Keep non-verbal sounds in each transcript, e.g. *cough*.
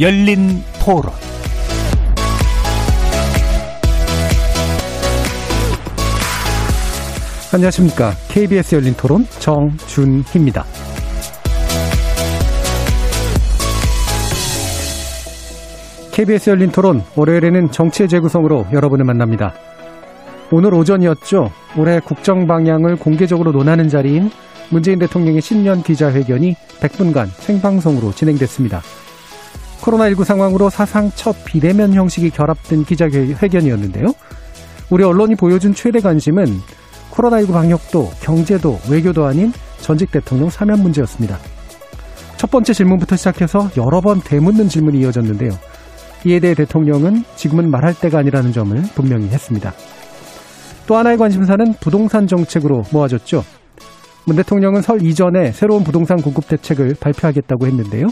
열린 토론 안녕하십니까. KBS 열린 토론 정준희입니다. KBS 열린 토론 월요일에는 정치의 재구성으로 여러분을 만납니다. 오늘 오전이었죠. 올해 국정 방향을 공개적으로 논하는 자리인 문재인 대통령의 신년 기자회견이 100분간 생방송으로 진행됐습니다. 코로나19 상황으로 사상 첫 비대면 형식이 결합된 기자회견이었는데요. 우리 언론이 보여준 최대 관심은 코로나19 방역도 경제도 외교도 아닌 전직 대통령 사면 문제였습니다. 첫 번째 질문부터 시작해서 여러 번 되묻는 질문이 이어졌는데요. 이에 대해 대통령은 지금은 말할 때가 아니라는 점을 분명히 했습니다. 또 하나의 관심사는 부동산 정책으로 모아졌죠. 문 대통령은 설 이전에 새로운 부동산 공급 대책을 발표하겠다고 했는데요.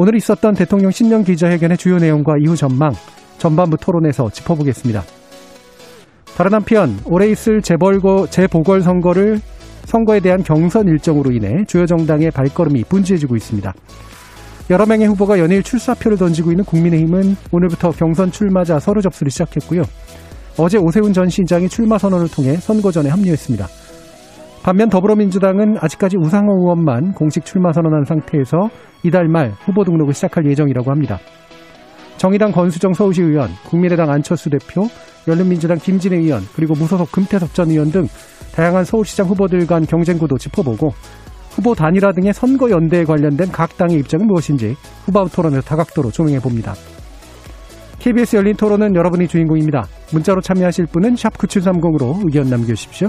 오늘 있었던 대통령 신년 기자회견의 주요 내용과 이후 전망, 전반부 토론에서 짚어보겠습니다. 다른 한편 올해 있을 재벌고 재보궐선거를 선거에 대한 경선 일정으로 인해 주요 정당의 발걸음이 분주해지고 있습니다. 여러 명의 후보가 연일 출사표를 던지고 있는 국민의힘은 오늘부터 경선 출마자 서류 접수를 시작했고요. 어제 오세훈 전 시장이 출마 선언을 통해 선거전에 합류했습니다. 반면 더불어민주당은 아직까지 우상호 의원만 공식 출마 선언한 상태에서 이달 말 후보 등록을 시작할 예정이라고 합니다. 정의당 권수정 서울시 의원, 국민의당 안철수 대표, 열린민주당 김진애 의원, 그리고 무소속 금태섭 전 의원 등 다양한 서울시장 후보들 간 경쟁 구도 짚어보고 후보 단일화 등의 선거 연대에 관련된 각 당의 입장은 무엇인지 후보 토론에서 다각도로 조명해 봅니다. KBS 열린 토론은 여러분이 주인공입니다. 문자로 참여하실 분은 9730으로 의견 남겨주십시오.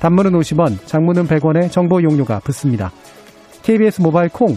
단문은 50원, 장문은 100원의 정보 용료가 붙습니다. KBS 모바일 콩,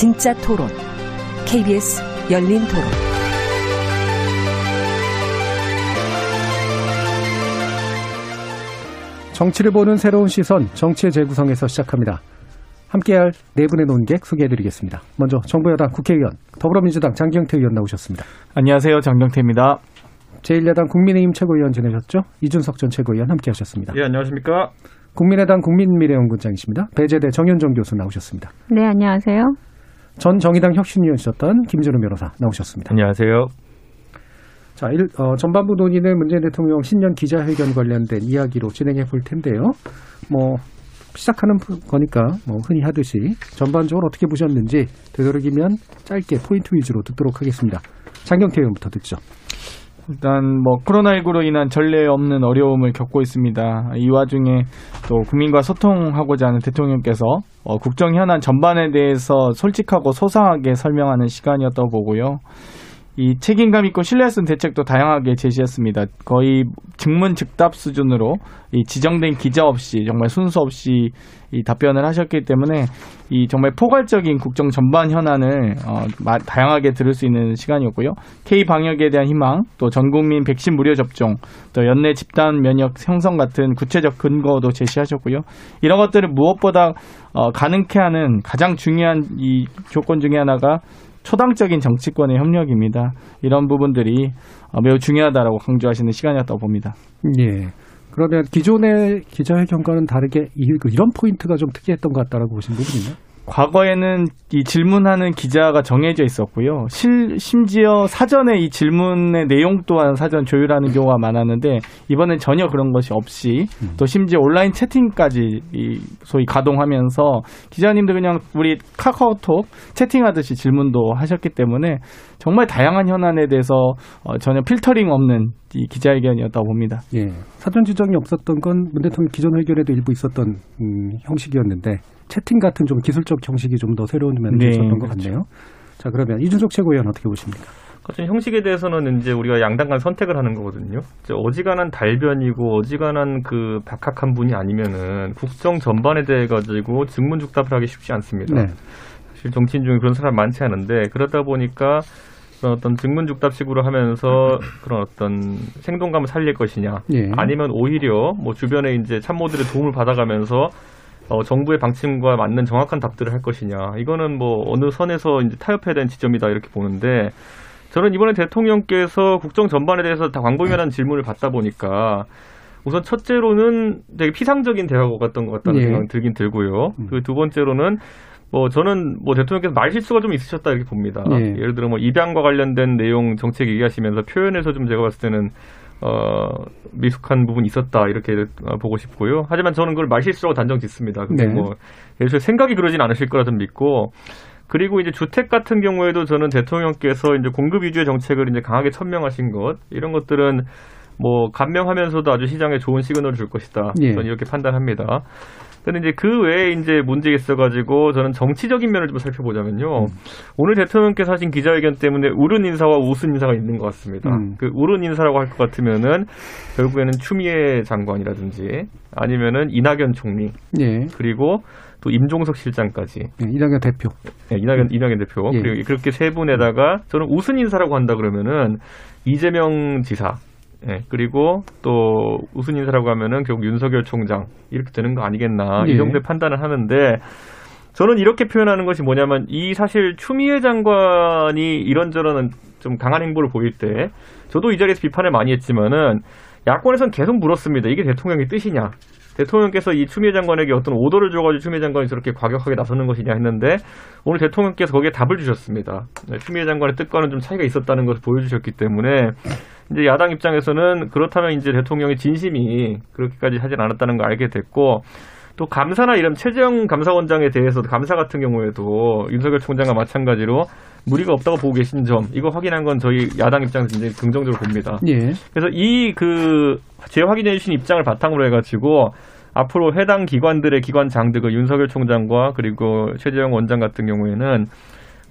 진짜 토론, KBS 열린 토론. 정치를 보는 새로운 시선, 정치의 재구성에서 시작합니다. 함께할 네 분의 논객 소개해드리겠습니다. 먼저 정부 여당 국회의원 더불어민주당 장경태 의원 나오셨습니다. 안녕하세요. 장경태입니다. 제1야당 국민의힘 최고위원 지내셨죠? 이준석 전 최고위원 함께하셨습니다. 예, 안녕하십니까? 국민의당 국민미래연구장이십니다. 배재대 정현정 교수 나오셨습니다. 네, 안녕하세요. 전 정의당 혁신위원이셨던 김준우 변호사 나오셨습니다. 안녕하세요. 자, 일, 어, 전반부 논의는 문재인 대통령 신년 기자회견 관련된 이야기로 진행해 볼 텐데요. 뭐 시작하는 거니까 뭐 흔히 하듯이 전반적으로 어떻게 보셨는지 되도록이면 짧게 포인트 위주로 듣도록 하겠습니다. 장경태 의원부터 듣죠. 일단 뭐 코로나19로 인한 전례 없는 어려움을 겪고 있습니다. 이 와중에 또 국민과 소통하고자 하는 대통령께서 어, 국정 현안 전반에 대해서 솔직하고 소상하게 설명하는 시간이었다고 보고요. 이 책임감 있고 신뢰성 대책도 다양하게 제시했습니다. 거의 증문 즉답 수준으로 이 지정된 기자 없이 정말 순서 없이 이 답변을 하셨기 때문에 이 정말 포괄적인 국정 전반 현안을 어, 다양하게 들을 수 있는 시간이었고요. K 방역에 대한 희망, 또 전국민 백신 무료 접종, 또 연내 집단 면역 형성 같은 구체적 근거도 제시하셨고요. 이런 것들을 무엇보다 어, 가능케 하는 가장 중요한 이 조건 중에 하나가 초당적인 정치권의 협력입니다. 이런 부분들이 어, 매우 중요하다라고 강조하시는 시간이었다고 봅니다. 예. 그러면 기존의 기자회견과는 다르게 이런 포인트가 좀 특이했던 것 같다라고 보신 부분 있나요? 과거에는 이 질문하는 기자가 정해져 있었고요. 실, 심지어 사전에 이 질문의 내용 또한 사전 조율하는 경우가 많았는데 이번엔 전혀 그런 것이 없이 음. 또 심지어 온라인 채팅까지 이 소위 가동하면서 기자님들 그냥 우리 카카오톡 채팅하듯이 질문도 하셨기 때문에 정말 다양한 현안에 대해서 어, 전혀 필터링 없는 이 기자회견이었다고 봅니다. 예. 사전 지정이 없었던 건 문 대통령 기존 회견에도 일부 있었던 음, 형식이었는데 채팅 같은 좀 기술적 형식이 좀 더 새로운 면이 네, 있었던 것 그렇죠. 같네요. 자 그러면 이준석 최고위원 어떻게 보십니까? 같은 형식에 대해서는 이제 우리가 양당 간 선택을 하는 거거든요. 이제 어지간한 달변이고 어지간한 그 박학한 분이 아니면은 국정 전반에 대해 가지고 증문즉답을 하기 쉽지 않습니다. 네. 사실 정치인 중에 그런 사람 많지 않은데 그러다 보니까 그런 어떤 증문죽답식으로 하면서 *laughs* 그런 어떤 생동감을 살릴 것이냐 예. 아니면 오히려 뭐 주변에 이제 참모들의 도움을 받아가면서 어, 정부의 방침과 맞는 정확한 답들을 할 것이냐 이거는 뭐 어느 선에서 이제 타협해야 되는 지점이다 이렇게 보는데 저는 이번에 대통령께서 국정 전반에 대해서 다 광범위한 질문을 받다 보니까 우선 첫째로는 되게 피상적인 대화가 같던 것 같다는 예. 생각이 들긴 들고요. 그 두 번째로는 뭐 저는 뭐 대통령께서 말실수가 좀 있으셨다 이렇게 봅니다. 예. 예를 들어 뭐 입양과 관련된 내용 정책 얘기하시면서 표현에서 좀 제가 봤을 때는 어 미숙한 부분이 있었다 이렇게 어, 보고 싶고요. 하지만 저는 그걸 말실수라고 단정 짓습니다. 근데 네. 뭐 예를 들어 생각이 그러진 않으실 거라 좀 믿고 그리고 이제 주택 같은 경우에도 저는 대통령께서 이제 공급 위주의 정책을 이제 강하게 천명하신 것 이런 것들은 뭐 감명하면서도 아주 시장에 좋은 시그널을 줄 것이다. 예. 저는 이렇게 판단합니다. 근데 이제 그 외에 이제 문제 있어가지고 저는 정치적인 면을 좀 살펴보자면요. 오늘 대통령께서 하신 기자회견 때문에 울은 인사와 웃은 인사가 있는 것 같습니다. 음. 그 울은 인사라고 할 것 같으면은 결국에는 추미애 장관이라든지 아니면은 이낙연 총리 예. 그리고 또 임종석 실장까지 예, 이낙연 대표. 네, 이낙연 이낙연 대표 예. 그리고 그렇게 세 분에다가 저는 우승 인사라고 한다 그러면은 이재명 지사 예, 그리고 또 우승 인사라고 하면은 결국 윤석열 총장 이렇게 되는 거 아니겠나 예. 이 정도의 판단을 하는데 저는 이렇게 표현하는 것이 뭐냐면 이 사실 추미애 장관이 이런저런 좀 강한 행보를 보일 때 저도 이 자리에서 비판을 많이 했지만은 야권에서는 계속 물었습니다. 이게 대통령의 뜻이냐? 대통령께서 이 추미애 장관에게 어떤 오더를 줘가지고 추미애 장관이 저렇게 과격하게 나서는 것이냐 했는데 오늘 대통령께서 거기에 답을 주셨습니다. 네, 추미애 장관의 뜻과는 좀 차이가 있었다는 것을 보여주셨기 때문에 이제 야당 입장에서는 그렇다면 이제 대통령의 진심이 그렇게까지 하진 않았다는 걸 알게 됐고 또 감사나 이런 최재형 감사원장에 대해서도 감사 같은 경우에도 윤석열 총장과 마찬가지로 무리가 없다고 보고 계신 점 이거 확인한 건 저희 야당 입장에서 굉장히 긍정적으로 봅니다. 예. 그래서 이 그 재확인해 주신 입장을 바탕으로 해가지고 앞으로 해당 기관들의 기관장들 그 윤석열 총장과 그리고 최재형 원장 같은 경우에는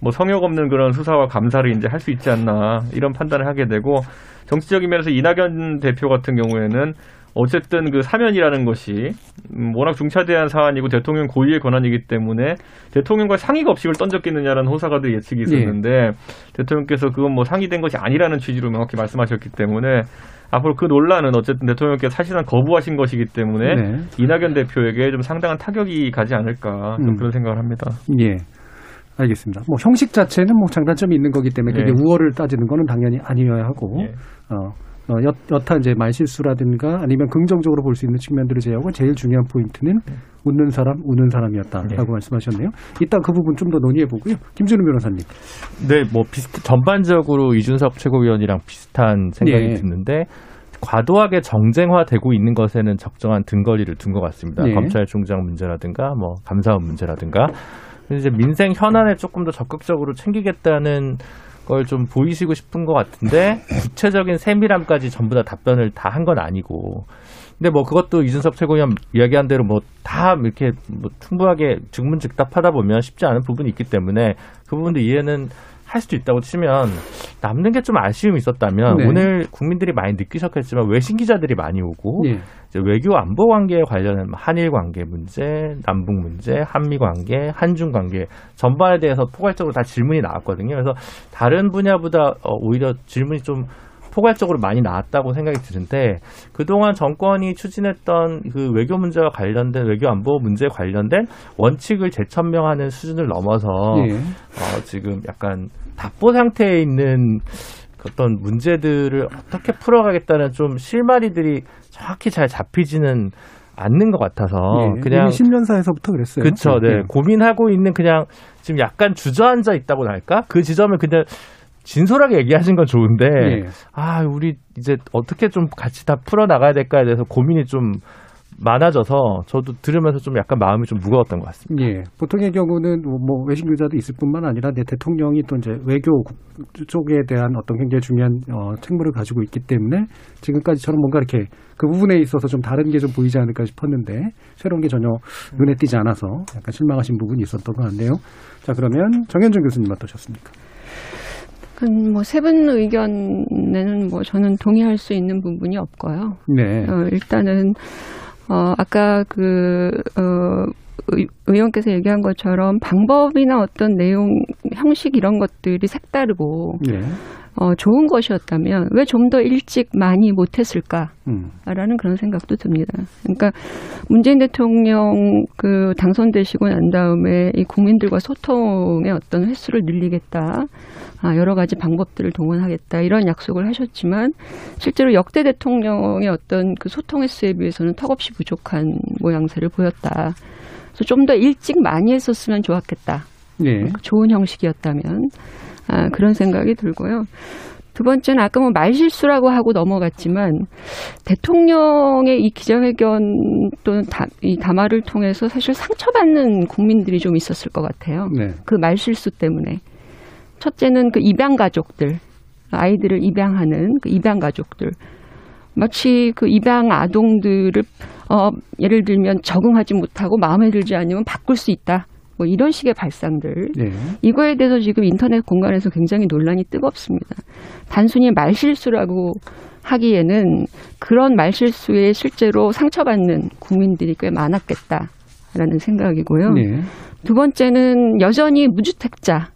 뭐 성역 없는 그런 수사와 감사를 이제 할 수 있지 않나 이런 판단을 하게 되고 정치적인 면에서 이낙연 대표 같은 경우에는 어쨌든 그 사면이라는 것이 음, 워낙 중차대한 사안이고 대통령 고유의 권한이기 때문에 대통령과 상의가 없이 그걸 던졌겠느냐라는 호사가들 예측이 있었는데 대통령께서 그건 뭐 상의된 것이 아니라는 취지로 명확히 말씀하셨기 때문에 앞으로 그 논란은 어쨌든 대통령께서 사실상 거부하신 것이기 때문에 네. 이낙연 대표에게 좀 상당한 타격이 가지 않을까 좀 음. 그런 생각을 합니다. 예. 알겠습니다. 뭐 형식 자체는 뭐 장단점이 있는 거기 때문에 그게 예. 우월을 따지는 거는 당연히 아니어야 하고 예. 어, 어, 여, 여타 이제 말 실수라든가 아니면 긍정적으로 볼 수 있는 측면들을 제외하고 제일 중요한 포인트는 웃는 사람, 우는 사람이었다라고 예. 말씀하셨네요. 이따 그 부분 좀 더 논의해 보고요. 김준우 변호사님. 네, 뭐 비슷 전반적으로 이준석 최고위원이랑 비슷한 생각이 예. 드는데 과도하게 정쟁화되고 있는 것에는 적정한 등거리를 둔 것 같습니다. 예. 검찰총장 문제라든가 뭐 감사원 문제라든가 이제 민생 현안에 조금 더 적극적으로 챙기겠다는 걸 좀 보이시고 싶은 것 같은데 구체적인 세밀함까지 전부 다 답변을 다 한 건 아니고. 근데 뭐 그것도 이준석 최고위원 이야기한 대로 뭐 다 이렇게 뭐 충분하게 증문즉답하다 보면 쉽지 않은 부분이 있기 때문에 그 부분도 이해는 할 수도 있다고 치면 남는 게 좀 아쉬움이 있었다면 네. 오늘 국민들이 많이 느끼셨겠지만 외신 기자들이 많이 오고 예. 이제 외교 안보 관계에 관련한 뭐 한일 관계 문제, 남북 문제, 한미 관계, 한중 관계 전반에 대해서 포괄적으로 다 질문이 나왔거든요. 그래서 다른 분야보다 어, 오히려 질문이 좀 포괄적으로 많이 나왔다고 생각이 드는데 그동안 정권이 추진했던 그 외교 문제와 관련된 외교 안보 문제에 관련된 원칙을 재천명하는 수준을 넘어서 예. 어, 지금 약간 답보 상태에 있는 어떤 문제들을 어떻게 풀어가겠다는 좀 실마리들이 정확히 잘 잡히지는 않는 것 같아서 예. 그냥 신년사에서부터 그랬어요. 그렇죠. 네. 예. 고민하고 있는 그냥 지금 약간 주저앉아 있다고나 할까? 그 지점을 그냥 진솔하게 얘기하신 건 좋은데 예. 아, 우리 이제 어떻게 좀 같이 다 풀어 나가야 될까에 대해서 고민이 좀 많아져서 저도 들으면서 좀 약간 마음이 좀 무거웠던 것 같습니다. 예. 보통의 경우는 뭐- 뭐 외신 교자도 있을 뿐만 아니라 대통령이 또 이제 외교 국- 쪽에 대한 어떤 굉장히 중요한 어, 책무를 가지고 있기 때문에 지금까지처럼 뭔가 이렇게 그 부분에 있어서 좀 다른 게 좀 보이지 않을까 싶었는데 새로운 게 전혀 눈에 띄지 않아서 약간 실망하신 부분이 있었던 것 같네요. 자 그러면 정현준 교수님 어떠셨습니까? 뭐세 분 의견에는 뭐 저는 동의할 수 있는 부분이 없고요. 네. 어, 일단은 어 아까 그 어, 의, 의원께서 얘기한 것처럼 방법이나 어떤 내용, 형식 이런 것들이 색다르고 네. 어, 좋은 것이었다면 왜 좀 더 일찍 많이 못했을까? 음. 라는 그런 생각도 듭니다. 그러니까 문재인 대통령 그 당선되시고 난 다음에 이 국민들과 소통의 어떤 횟수를 늘리겠다. 아, 여러 가지 방법들을 동원하겠다. 이런 약속을 하셨지만 실제로 역대 대통령의 어떤 그 소통 횟수에 비해서는 턱없이 부족한 모양새를 보였다. 그래서 좀 더 일찍 많이 했었으면 좋았겠다. 네. 좋은 형식이었다면 아, 그런 생각이 들고요. 두 번째는 아까 뭐 말실수라고 하고 넘어갔지만 대통령의 이 기자회견 또는 다, 이 담화를 통해서 사실 상처받는 국민들이 좀 있었을 것 같아요. 네. 그 말실수 때문에 첫째는 그 입양 가족들 아이들을 입양하는 그 입양 가족들 마치 그 입양 아동들을 어 예를 들면 적응하지 못하고 마음에 들지 않으면 바꿀 수 있다. 뭐 이런 식의 발상들 네. 이거에 대해서 지금 인터넷 공간에서 굉장히 논란이 뜨겁습니다. 단순히 말실수라고 하기에는 그런 말실수에 실제로 상처받는 국민들이 꽤 많았겠다라는 생각이고요. 네. 두 번째는 여전히 무주택자,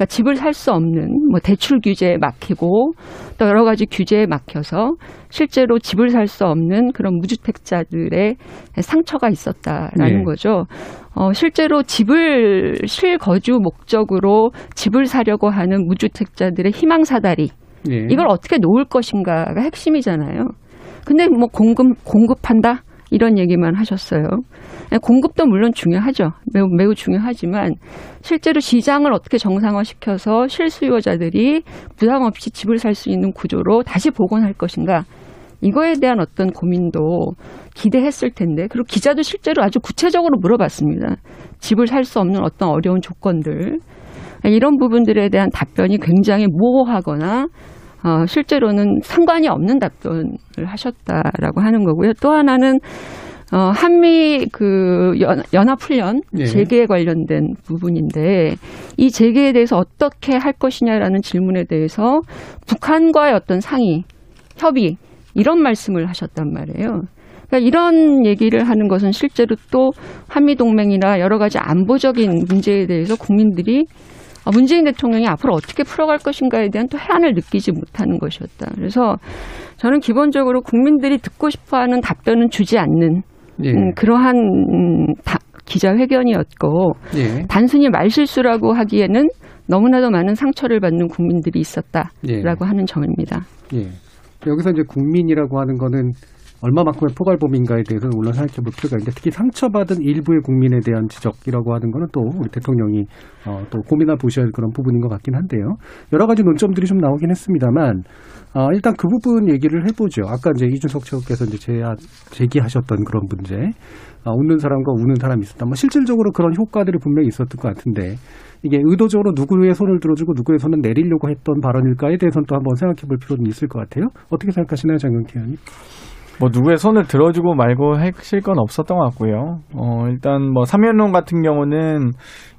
그러니까 집을 살 수 없는 뭐 대출 규제에 막히고 또 여러 가지 규제에 막혀서 실제로 집을 살 수 없는 그런 무주택자들의 상처가 있었다라는 네. 거죠. 어, 실제로 집을 실거주 목적으로 집을 사려고 하는 무주택자들의 희망 사다리 네. 이걸 어떻게 놓을 것인가가 핵심이잖아요. 근데 뭐 공급 공급한다 이런 얘기만 하셨어요. 공급도 물론 중요하죠. 매우 매우 중요하지만 실제로 시장을 어떻게 정상화시켜서 실수요자들이 부담 없이 집을 살 수 있는 구조로 다시 복원할 것인가 이거에 대한 어떤 고민도 기대했을 텐데 그리고 기자도 실제로 아주 구체적으로 물어봤습니다. 집을 살 수 없는 어떤 어려운 조건들 이런 부분들에 대한 답변이 굉장히 모호하거나 어, 실제로는 상관이 없는 답변을 하셨다라고 하는 거고요. 또 하나는 어, 한미 그 연, 연합훈련 네. 재개에 관련된 부분인데 이 재개에 대해서 어떻게 할 것이냐라는 질문에 대해서 북한과의 어떤 상의, 협의 이런 말씀을 하셨단 말이에요. 그러니까 이런 얘기를 하는 것은 실제로 또 한미 동맹이나 여러 가지 안보적인 문제에 대해서 국민들이 아, 문재인 대통령이 앞으로 어떻게 풀어갈 것인가에 대한 또 해안을 느끼지 못하는 것이었다. 그래서 저는 기본적으로 국민들이 듣고 싶어하는 답변은 주지 않는 예. 음, 그러한 음, 다- 기자회견이었고 예. 단순히 말실수라고 하기에는 너무나도 많은 상처를 받는 국민들이 있었다라고 예. 하는 점입니다. 예. 여기서 이제 국민이라고 하는 거는 얼마만큼의 포괄 범위인가에 대해서는 물론 생각해 볼 필요가 있는데 특히 상처받은 일부의 국민에 대한 지적이라고 하는 거는 또 우리 대통령이 어, 또 고민해 보셔야 할 그런 부분인 것 같긴 한데요. 여러 가지 논점들이 좀 나오긴 했습니다만 어, 일단 그 부분 얘기를 해보죠. 아까 이제 이준석 최고께서 이제 제, 제기하셨던 그런 문제. 아, 웃는 사람과 우는 사람이 있었다. 뭐 실질적으로 그런 효과들이 분명히 있었던 것 같은데 이게 의도적으로 누구의 손을 들어주고 누구의 손을 내리려고 했던 발언일까에 대해서는 또 한번 생각해 볼 필요는 있을 것 같아요. 어떻게 생각하시나요, 장경태 의원님? 뭐 누구의 손을 들어주고 말고 하실 건 없었던 것 같고요. 어, 일단 뭐 삼연론 같은 경우는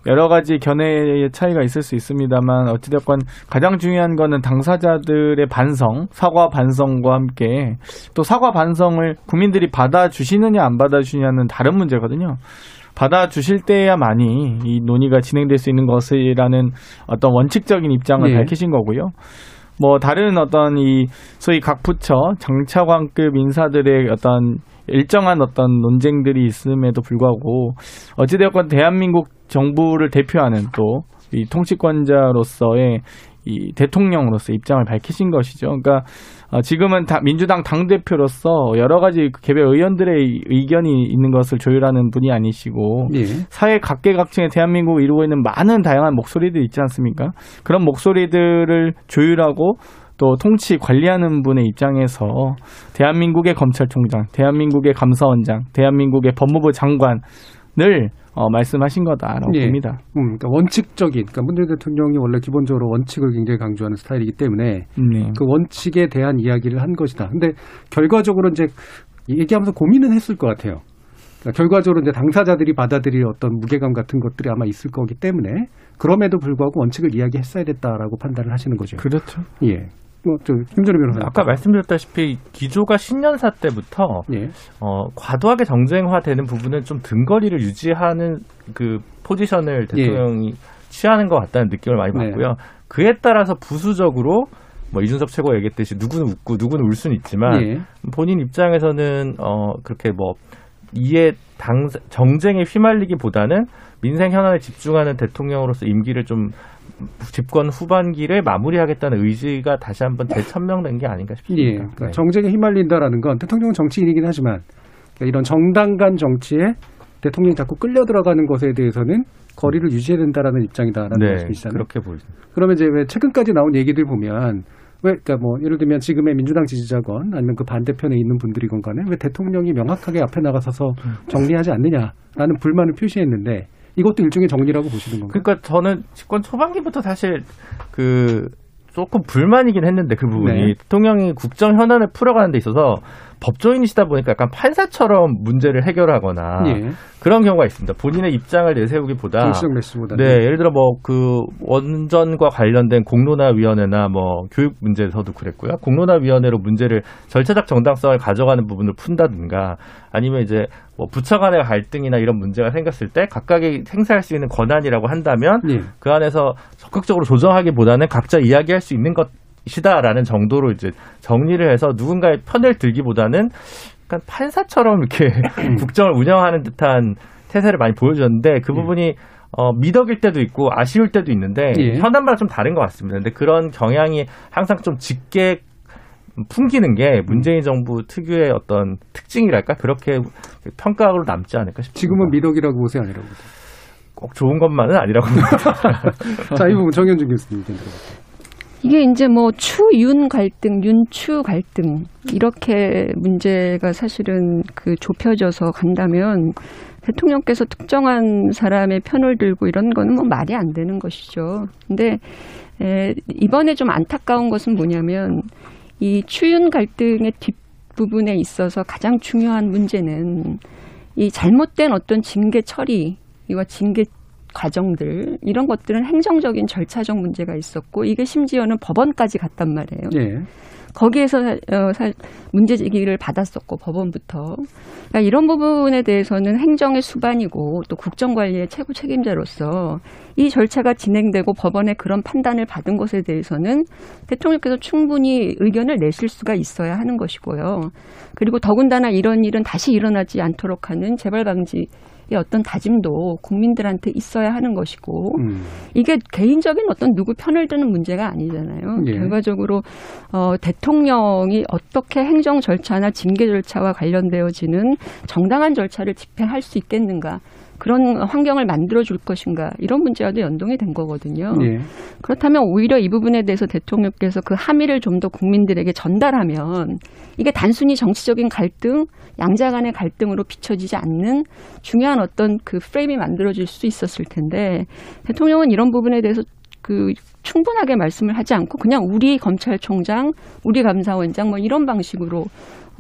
여러 가지 견해의 차이가 있을 수 있습니다만 어찌됐건 가장 중요한 거는 당사자들의 반성, 사과 반성과 함께 또 사과 반성을 국민들이 받아주시느냐 안 받아주시냐는 다른 문제거든요. 받아주실 때야만이 이 논의가 진행될 수 있는 것이라는 어떤 원칙적인 입장을 네. 밝히신 거고요. 뭐 다른 어떤 이 소위 각 부처 장차관급 인사들의 어떤 일정한 어떤 논쟁들이 있음에도 불구하고 어찌되었건 대한민국 정부를 대표하는 또 이 통치권자로서의 이 대통령으로서 입장을 밝히신 것이죠. 그러니까 어, 지금은 다 민주당 당 대표로서 여러 가지 개별 의원들의 의견이 있는 것을 조율하는 분이 아니시고 예. 사회 각계각층의 대한민국을 이루고 있는 많은 다양한 목소리들이 있지 않습니까? 그런 목소리들을 조율하고 또 통치 관리하는 분의 입장에서 대한민국의 검찰총장, 대한민국의 감사원장, 대한민국의 법무부 장관을 어, 말씀하신 거다라고 예. 봅니다. 음, 그러니까 원칙적인, 그러니까 문재인 대통령이 원래 기본적으로 원칙을 굉장히 강조하는 스타일이기 때문에 네. 그 원칙에 대한 이야기를 한 것이다. 근데 결과적으로 이제 얘기하면서 고민은 했을 것 같아요. 그러니까 결과적으로 이제 당사자들이 받아들일 어떤 무게감 같은 것들이 아마 있을 거기 때문에 그럼에도 불구하고 원칙을 이야기했어야 됐다라고 판단을 하시는 거죠. 그렇죠. 예. 김준호 변호사. 아까 말씀드렸다시피 기조가 신년사 때부터 예. 어, 과도하게 정쟁화되는 부분은 좀 등거리를 유지하는 그 포지션을 대통령이 취하는 것 같다는 느낌을 많이 네. 받고요. 그에 따라서 부수적으로 뭐 이준석 최고 얘기했듯이 누구는 웃고 누구는 울 수는 있지만 예. 본인 입장에서는 어 그렇게 뭐 이에 당 정쟁에 휘말리기보다는 민생 현안에 집중하는 대통령으로서 임기를 좀 집권 후반기를 마무리하겠다는 의지가 다시 한번 재천명된 게 아닌가 예. 싶습니다. 그러니까 네. 정쟁에 휘말린다라는 건 대통령은 정치인이긴 하지만 그러니까 이런 정당 간 정치에 대통령이 자꾸 끌려 들어가는 것에 대해서는 거리를 유지해야 된다라는 입장이다라는 네, 말씀이시잖아요. 그렇게 보입니다. 그러면 이제 왜 최근까지 나온 얘기들 보면 왜 그러니까 뭐 예를 들면 지금의 민주당 지지자건 아니면 그 반대편에 있는 분들이건 간에 왜 대통령이 명확하게 앞에 나가서서 정리하지 않느냐라는 불만을 표시했는데 이것도 일종의 정리라고 보시는 건가요? 그러니까 저는 집권 초반기부터 사실 그 조금 불만이긴 했는데 그 부분이 네. 대통령이 국정 현안을 풀어가는 데 있어서 법조인이시다 보니까 약간 판사처럼 문제를 해결하거나 예. 그런 경우가 있습니다. 본인의 입장을 내세우기보다 정치적 네, 예를 들어 뭐 그 원전과 관련된 공론화위원회나 뭐 교육 문제에서도 그랬고요. 공론화위원회로 문제를 절차적 정당성을 가져가는 부분을 푼다든가 아니면 이제 뭐 부처 간의 갈등이나 이런 문제가 생겼을 때 각각이 행사할 수 있는 권한이라고 한다면 예. 그 안에서 적극적으로 조정하기보다는 각자 이야기할 수 있는 것 이다라는 정도로 이제 정리를 해서 누군가의 편을 들기보다는 약간 판사처럼 이렇게 *laughs* 국정을 운영하는 듯한 태세를 많이 보여줬는데 그 부분이 어, 미덕일 때도 있고 아쉬울 때도 있는데 예. 현안마다 좀 다른 것 같습니다. 근데 그런 경향이 항상 좀 짙게 풍기는 게 문재인 정부 특유의 어떤 특징이랄까 그렇게 평가로 남지 않을까 싶습니다. 지금은 미덕이라고 보세요, 아니라고 보세요? 꼭 좋은 것만은 아니라고 봅니다. *laughs* 자, 이 부분 정현준 교수님 의견 들어볼게요. 이게 이제 뭐 추윤 갈등, 윤추 갈등 이렇게 문제가 사실은 그 좁혀져서 간다면 대통령께서 특정한 사람의 편을 들고 이런 거는 뭐 말이 안 되는 것이죠. 근데 에, 이번에 좀 안타까운 것은 뭐냐면 이 추윤 갈등의 뒷부분에 있어서 가장 중요한 문제는 이 잘못된 어떤 징계 처리와 징계 과정들 이런 것들은 행정적인 절차적 문제가 있었고 이게 심지어는 법원까지 갔단 말이에요. 예. 거기에서 사- 어, 사- 문제 제기를 받았었고 법원부터 그러니까 이런 부분에 대해서는 행정의 수반이고 또 국정관리의 최고 책임자로서 이 절차가 진행되고 법원의 그런 판단을 받은 것에 대해서는 대통령께서 충분히 의견을 내실 수가 있어야 하는 것이고요. 그리고 더군다나 이런 일은 다시 일어나지 않도록 하는 재발 방지의 어떤 다짐도 국민들한테 있어야 하는 것이고 음. 이게 개인적인 어떤 누구 편을 드는 문제가 아니잖아요. 예. 결과적으로 어, 대통령이 어떻게 행정 절차나 징계 절차와 관련되어지는 정당한 절차를 집행할 수 있겠는가. 그런 환경을 만들어 줄 것인가 이런 문제와도 연동이 된 거거든요. 예. 그렇다면 오히려 이 부분에 대해서 대통령께서 그 함의를 좀 더 국민들에게 전달하면 이게 단순히 정치적인 갈등, 양자 간의 갈등으로 비춰지지 않는 중요한 어떤 그 프레임이 만들어질 수 있었을 텐데 대통령은 이런 부분에 대해서 그 충분하게 말씀을 하지 않고 그냥 우리 검찰총장, 우리 감사원장 뭐 이런 방식으로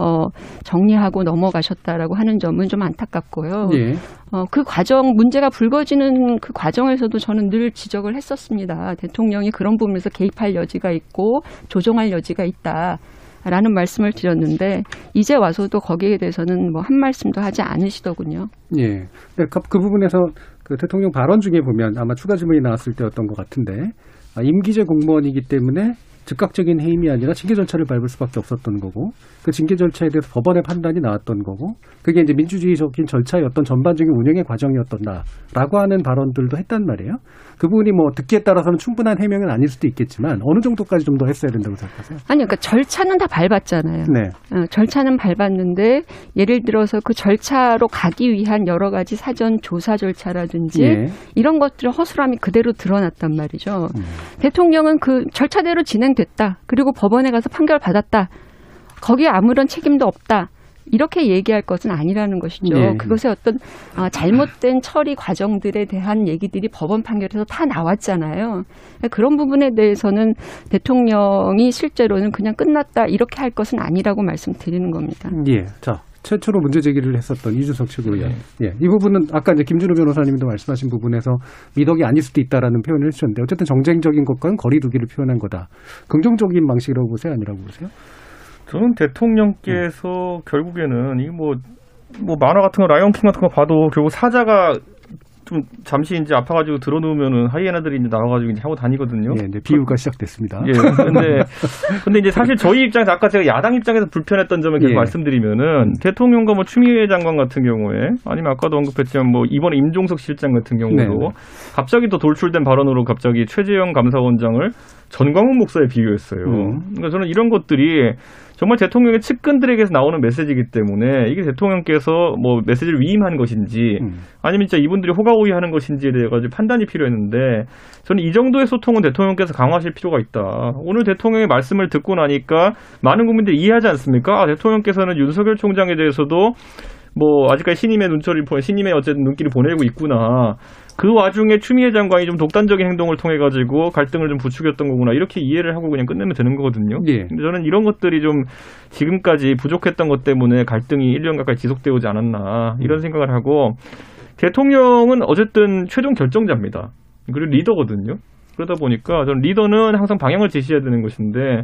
어 정리하고 넘어가셨다라고 하는 점은 좀 안타깝고요. 예. 어, 그 과정, 문제가 불거지는 그 과정에서도 저는 늘 지적을 했었습니다. 대통령이 그런 부분에서 개입할 여지가 있고 조정할 여지가 있다. 라는 말씀을 드렸는데 이제 와서도 거기에 대해서는 뭐 한 말씀도 하지 않으시더군요. 예. 네, 그, 그 부분에서 그 대통령 발언 중에 보면 아마 추가 질문이 나왔을 때였던 것 같은데 아, 임기제 공무원이기 때문에 즉각적인 해임이 아니라 징계 절차를 밟을 수밖에 없었던 거고 그 징계 절차에 대해서 법원의 판단이 나왔던 거고 그게 이제 민주주의적인 절차의 어떤 전반적인 운영의 과정이었던다라고 하는 발언들도 했단 말이에요. 그 부분이 뭐 듣기에 따라서는 충분한 해명은 아닐 수도 있겠지만 어느 정도까지 좀 더 했어야 된다고 생각하세요? 아니, 그러니까 절차는 다 밟았잖아요. 네. 어, 절차는 밟았는데 예를 들어서 그 절차로 가기 위한 여러 가지 사전 조사 절차라든지 예. 이런 것들의 허술함이 그대로 드러났단 말이죠. 음. 대통령은 그 절차대로 진행됐다. 그리고 법원에 가서 판결 받았다. 거기에 아무런 책임도 없다. 이렇게 얘기할 것은 아니라는 것이죠. 예. 그것의 어떤 아, 잘못된 처리 과정들에 대한 얘기들이 법원 판결에서 다 나왔잖아요. 그런 부분에 대해서는 대통령이 실제로는 그냥 끝났다 이렇게 할 것은 아니라고 말씀드리는 겁니다. 예. 자, 최초로 문제 제기를 했었던 이준석 최고위원. 예. 이 부분은 아까 이제 김준호 변호사님도 말씀하신 부분에서 미덕이 아닐 수도 있다라는 표현을 해주셨는데 어쨌든 정쟁적인 것과는 거리두기를 표현한 거다. 긍정적인 방식이라고 보세요, 아니라고 보세요? 저는 대통령께서 결국에는 이뭐뭐 만화 같은 거 라이온킹 같은 거 봐도 결국 사자가 좀 잠시 이제 아파가지고 들어놓으면은 하이에나들이 이제 나와가지고 이제 하고 다니거든요. 예, 이제 비유가 시작됐습니다. 예. 근데 근데 이제 사실 저희 입장에서 아까 제가 야당 입장에서 불편했던 점을 계속 예. 말씀드리면은 대통령과 뭐 추미애 장관 같은 경우에 아니면 아까도 언급했지만 뭐 이번에 임종석 실장 같은 경우도 네. 갑자기 또 돌출된 발언으로 갑자기 최재형 감사원장을 전광훈 목사에 비교했어요. 음. 그러니까 저는 이런 것들이 정말 대통령의 측근들에게서 나오는 메시지이기 때문에 이게 대통령께서 뭐 메시지를 위임한 것인지 음. 아니면 진짜 이분들이 호가호위하는 것인지에 대해 가지고 판단이 필요했는데 저는 이 정도의 소통은 대통령께서 강화하실 필요가 있다. 오늘 대통령의 말씀을 듣고 나니까 많은 국민들이 이해하지 않습니까? 아, 대통령께서는 윤석열 총장에 대해서도 뭐 아직까지 신임의 눈초리 보 신임의 어쨌든 눈길을 보내고 있구나. 그 와중에 추미애 장관이 좀 독단적인 행동을 통해 가지고 갈등을 좀 부추겼던 거구나 이렇게 이해를 하고 그냥 끝내면 되는 거거든요. 예. 근데 저는 이런 것들이 좀 지금까지 부족했던 것 때문에 갈등이 1년 가까이 지속되어 오지 않았나 이런 생각을 하고 대통령은 어쨌든 최종 결정자입니다. 그리고 리더거든요. 그러다 보니까 저는 리더는 항상 방향을 제시해야 되는 것인데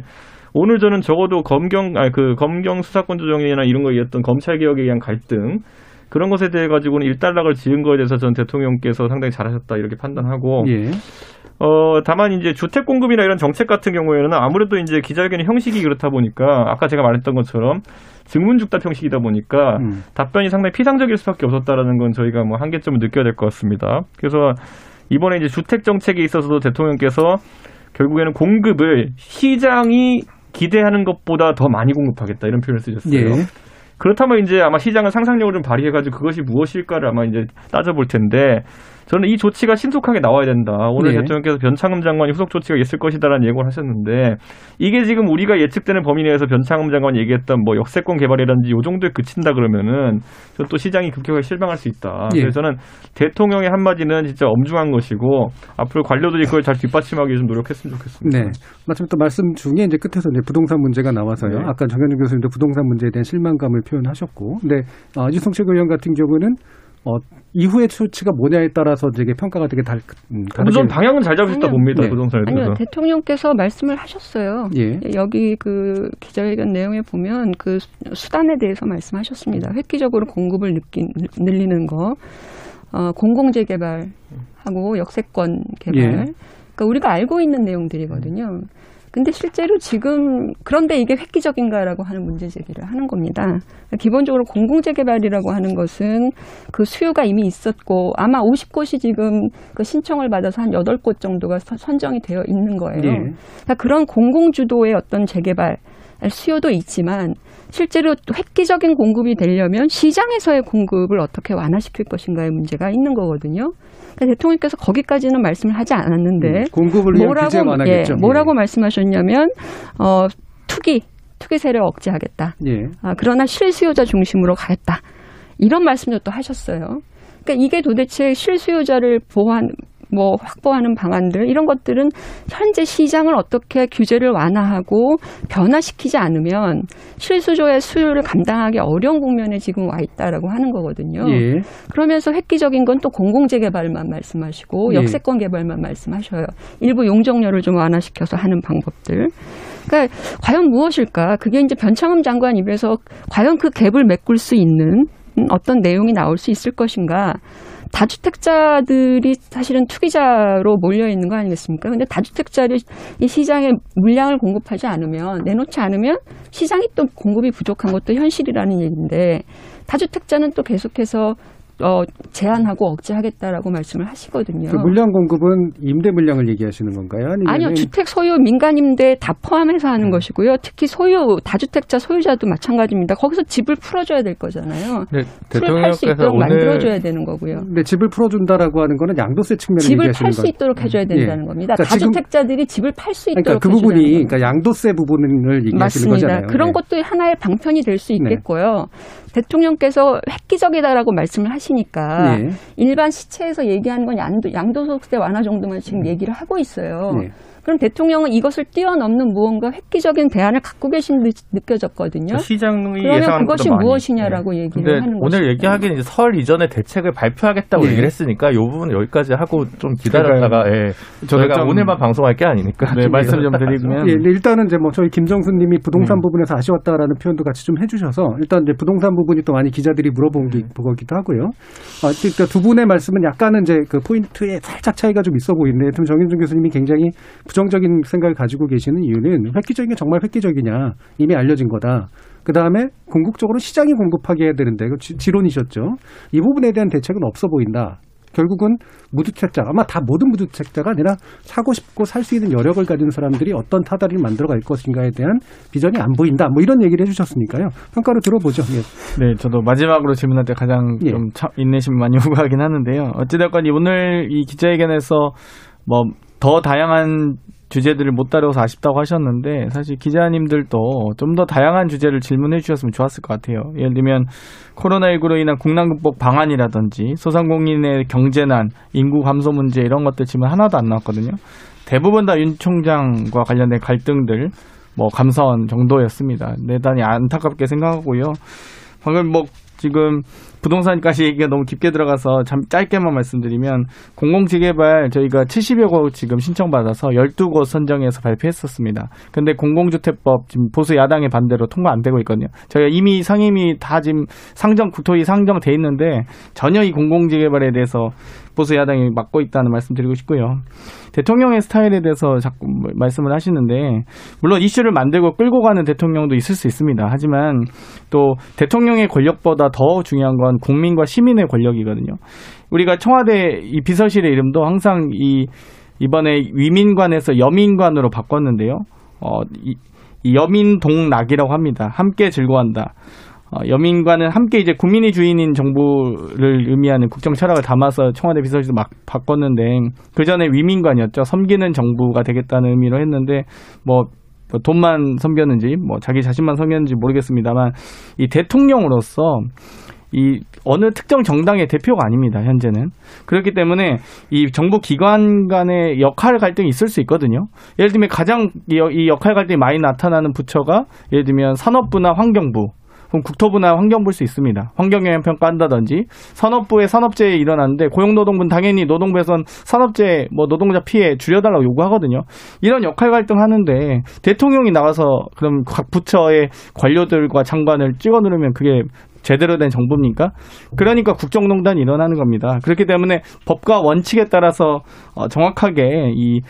오늘 저는 적어도 검경 아니 그 검경 수사권 조정이나 이런 의했던 검찰 개혁에 의한 갈등 그런 것에 대해 가지고는 일단락을 지은 거에 대해서 전 대통령께서 상당히 잘하셨다 이렇게 판단하고 예. 어, 다만 이제 주택 공급이나 이런 정책 같은 경우에는 아무래도 이제 기자회견의 형식이 그렇다 보니까 아까 제가 말했던 것처럼 증문즉답 형식이다 보니까 음. 답변이 상당히 피상적일 수밖에 없었다라는 건 저희가 뭐 한계점을 느껴야 될 것 같습니다. 그래서 이번에 이제 주택 정책에 있어서도 대통령께서 결국에는 공급을 시장이 기대하는 것보다 더 많이 공급하겠다 이런 표현을 쓰셨어요. 예. 그렇다면 이제 아마 시장은 상상력을 좀 발휘해가지고 그것이 무엇일까를 아마 이제 따져볼 텐데 저는 이 조치가 신속하게 나와야 된다. 오늘 네. 대통령께서 변창흠 장관이 후속 조치가 있을 것이다라는 예고를 하셨는데 이게 지금 우리가 예측되는 범위 내에서 변창흠 장관이 얘기했던 뭐 역세권 개발이라든지 요 정도에 그친다 그러면은 저는 또 시장이 급격하게 실망할 수 있다. 예. 그래서 저는 대통령의 한마디는 진짜 엄중한 것이고 앞으로 관료들이 그걸 잘 뒷받침하기 위해 좀 노력했으면 좋겠습니다. 네. 마침 또 말씀 중에 이제 끝에서 이제 부동산 문제가 나와서요. 네. 아까 정현준 교수님도 부동산 문제에 대한 실망감을 표현하셨고, 근데 어, 이준석 최고위원 같은 경우는 어, 이후의 조치가 뭐냐에 따라서 되게 평가가 되게 달, 음, 다르게. 저는 방향은 잘 잡으셨다 아니요. 봅니다. 네. 부동산에 대해서. 아니요, 대통령께서 말씀을 하셨어요. 예. 여기 그 기자회견 내용에 보면 그 수- 수단에 대해서 말씀하셨습니다. 획기적으로 공급을 느낀, 늘리는 거, 어, 공공재 개발하고 역세권 개발. 예. 그러니까 우리가 알고 있는 내용들이거든요. 근데 실제로 지금 그런데 이게 획기적인가라고 하는 문제 제기를 하는 겁니다. 기본적으로 공공 재 개발이라고 하는 것은 그 수요가 이미 있었고 아마 50곳이 지금 그 신청을 받아서 한 8곳 정도가 선- 선정이 되어 있는 거예요. 예. 그러니까 그런 공공 주도의 어떤 재개발 수요도 있지만 실제로 또 획기적인 공급이 되려면 시장에서의 공급을 어떻게 완화시킬 것인가의 문제가 있는 거거든요. 그러니까 대통령께서 거기까지는 말씀을 하지 않았는데 음, 공급을 뭐라고. 예, 뭐라고 말씀하셨냐면 어 투기 투기 세력 억제하겠다. 예. 아, 그러나 실수요자 중심으로 가겠다. 이런 말씀도 또 하셨어요. 그러니까 이게 도대체 실수요자를 보호한 뭐 확보하는 방안들 이런 것들은 현재 시장을 어떻게 규제를 완화하고 변화시키지 않으면 실수요의 수요를 감당하기 어려운 국면에 지금 와 있다라고 하는 거거든요. 예. 그러면서 획기적인 건 또 공공재 개발만 말씀하시고 예. 역세권 개발만 말씀하셔요. 일부 용적률을 좀 완화시켜서 하는 방법들. 그러니까 과연 무엇일까? 그게 이제 변창흠 장관 입에서 과연 그 갭을 메꿀 수 있는 음, 어떤 내용이 나올 수 있을 것인가? 다주택자들이 사실은 투기자로 몰려 있는 거 아니겠습니까? 근데 다주택자를 이 시장에 물량을 공급하지 않으면 내놓지 않으면 시장이 또 공급이 부족한 것도 현실이라는 얘기인데 다주택자는 또 계속해서 어, 제한하고 억제하겠다라고 말씀을 하시거든요. 그 물량 공급은 임대 물량을 얘기하시는 건가요? 아니면 아니요, 주택 소유 민간 임대 다 포함해서 하는 것이고요. 특히 소유 다주택자 소유자도 마찬가지입니다. 거기서 집을 풀어줘야 될 거잖아요. 네, 집을 팔수 대통령께서 있도록 오늘 만들어줘야 되는 거고요. 근데 집을 풀어준다라고 하는 거는 양도세 측면을 집을 얘기하시는 팔수 거예요. 있도록 해줘야 된다는 예. 겁니다. 그러니까 다주택자들이 집을 팔 수 있도록 그러니까 그 부분이. 그러니까 양도세 부분을 얘기하시는 맞습니다. 거잖아요. 그런 예. 것도 하나의 방편이 될 수 있겠고요. 대통령께서 획기적이다라고 말씀을 하시니까 예. 일반 시체에서 얘기하는 건 양도, 양도소득세 완화 정도만 지금 얘기를 하고 있어요. 예. 그럼 대통령은 이것을 뛰어넘는 무언가 획기적인 대안을 갖고 계신 듯 느껴졌거든요. 시장의 그러면 예상보다 그것이 많이. 무엇이냐라고 근데 얘기를 하는 거죠. 오늘 얘기하기는 설 이전에 대책을 발표하겠다고 예. 얘기를 했으니까 이 부분 여기까지 하고 좀 기다렸다가 예. 저희가 좀- 오늘만 방송할 게 아니니까 네, 말씀 좀 드리면 예, 네, 일단은 이제 뭐 저희 김정수님이 부동산 음. 부분에서 아쉬웠다라는 표현도 같이 좀 해주셔서 일단 이제 부동산 부분이 또 많이 기자들이 물어본 기, 거기도 하고요. 아, 그러니까 두 분의 말씀은 약간은 이제 그 포인트에 살짝 차이가 좀 있어 보이는데, 정윤준 교수님이 굉장히 부정 적인 생각을 가지고 계시는 이유는 획기적인 게 정말 획기적이냐 이미 알려진 거다. 그 다음에 궁극적으로 시장이 공급하게 해야 되는데 그 지- 지론이셨죠. 이 부분에 대한 대책은 없어 보인다. 결국은 무주택자 아마 다 모든 무주택자가 아니라 사고 싶고 살 수 있는 여력을 가진 사람들이 어떤 타다리를 만들어갈 것인가에 대한 비전이 안 보인다. 뭐 이런 얘기를 해주셨으니까요. 평가를 들어보죠. 예. 네, 저도 마지막으로 질문할 때 가장 예. 좀 참- 인내심 많이 *laughs* 요구하긴 하는데요. 어찌됐건 이 오늘 이 기자회견에서 뭐 더 다양한 주제들을 못 다뤄서 아쉽다고 하셨는데 사실 기자님들도 좀 더 다양한 주제를 질문해 주셨으면 좋았을 것 같아요. 예를 들면 코로나19로 인한 국난 극복 방안이라든지 소상공인의 경제난, 인구 감소 문제 이런 것들 질문 하나도 안 나왔거든요. 대부분 다 윤 총장과 관련된 갈등들 뭐 감사원 정도였습니다. 대단히 안타깝게 생각하고요. 방금 뭐 지금 부동산까지 얘기가 너무 깊게 들어가서 잠 짧게만 말씀드리면 공공지개발 저희가 70여 곳 지금 신청받아서 12곳 선정해서 발표했었습니다. 근데 공공주택법 지금 보수 야당의 반대로 통과 안 되고 있거든요. 저희가 이미 상임위 다 지금 상정 국토위 상정돼 있는데 전혀 이 공공지개발에 대해서 보수 야당이 막고 있다는 말씀 드리고 싶고요. 대통령의 스타일에 대해서 자꾸 말씀을 하시는데 물론 이슈를 만들고 끌고 가는 대통령도 있을 수 있습니다. 하지만 또 대통령의 권력보다 더 중요한 건 국민과 시민의 권력이거든요. 우리가 청와대 이 비서실의 이름도 항상 이 이번에 위민관에서 여민관으로 바꿨는데요. 어, 이, 이 여민동락이라고 합니다. 함께 즐거워한다. 어, 여민과는 함께 이제 국민이 주인인 정부를 의미하는 국정 철학을 담아서 청와대 비서실도 막 바꿨는데 그 전에 위민관이었죠. 섬기는 정부가 되겠다는 의미로 했는데 뭐, 뭐 돈만 섬겼는지 뭐 자기 자신만 섬겼는지 모르겠습니다만 이 대통령으로서 이 어느 특정 정당의 대표가 아닙니다. 현재는 그렇기 때문에 이 정부 기관 간의 역할 갈등이 있을 수 있거든요. 예를 들면 가장 이, 이 역할 갈등이 많이 나타나는 부처가 예를 들면 산업부나 환경부 그럼 국토부나 환경부일 수 있습니다. 환경영향 평가한다든지 산업부에 산업재해 일어났는데 고용노동부는 당연히 노동부에선 산업재해 뭐 노동자 피해 줄여달라고 요구하거든요. 이런 역할 갈등 하는데 대통령이 나가서 그럼 각 부처의 관료들과 장관을 찍어 누르면 그게 제대로 된 정부입니까? 그러니까 국정농단이 일어나는 겁니다. 그렇기 때문에 법과 원칙에 따라서 어, 정확하게 이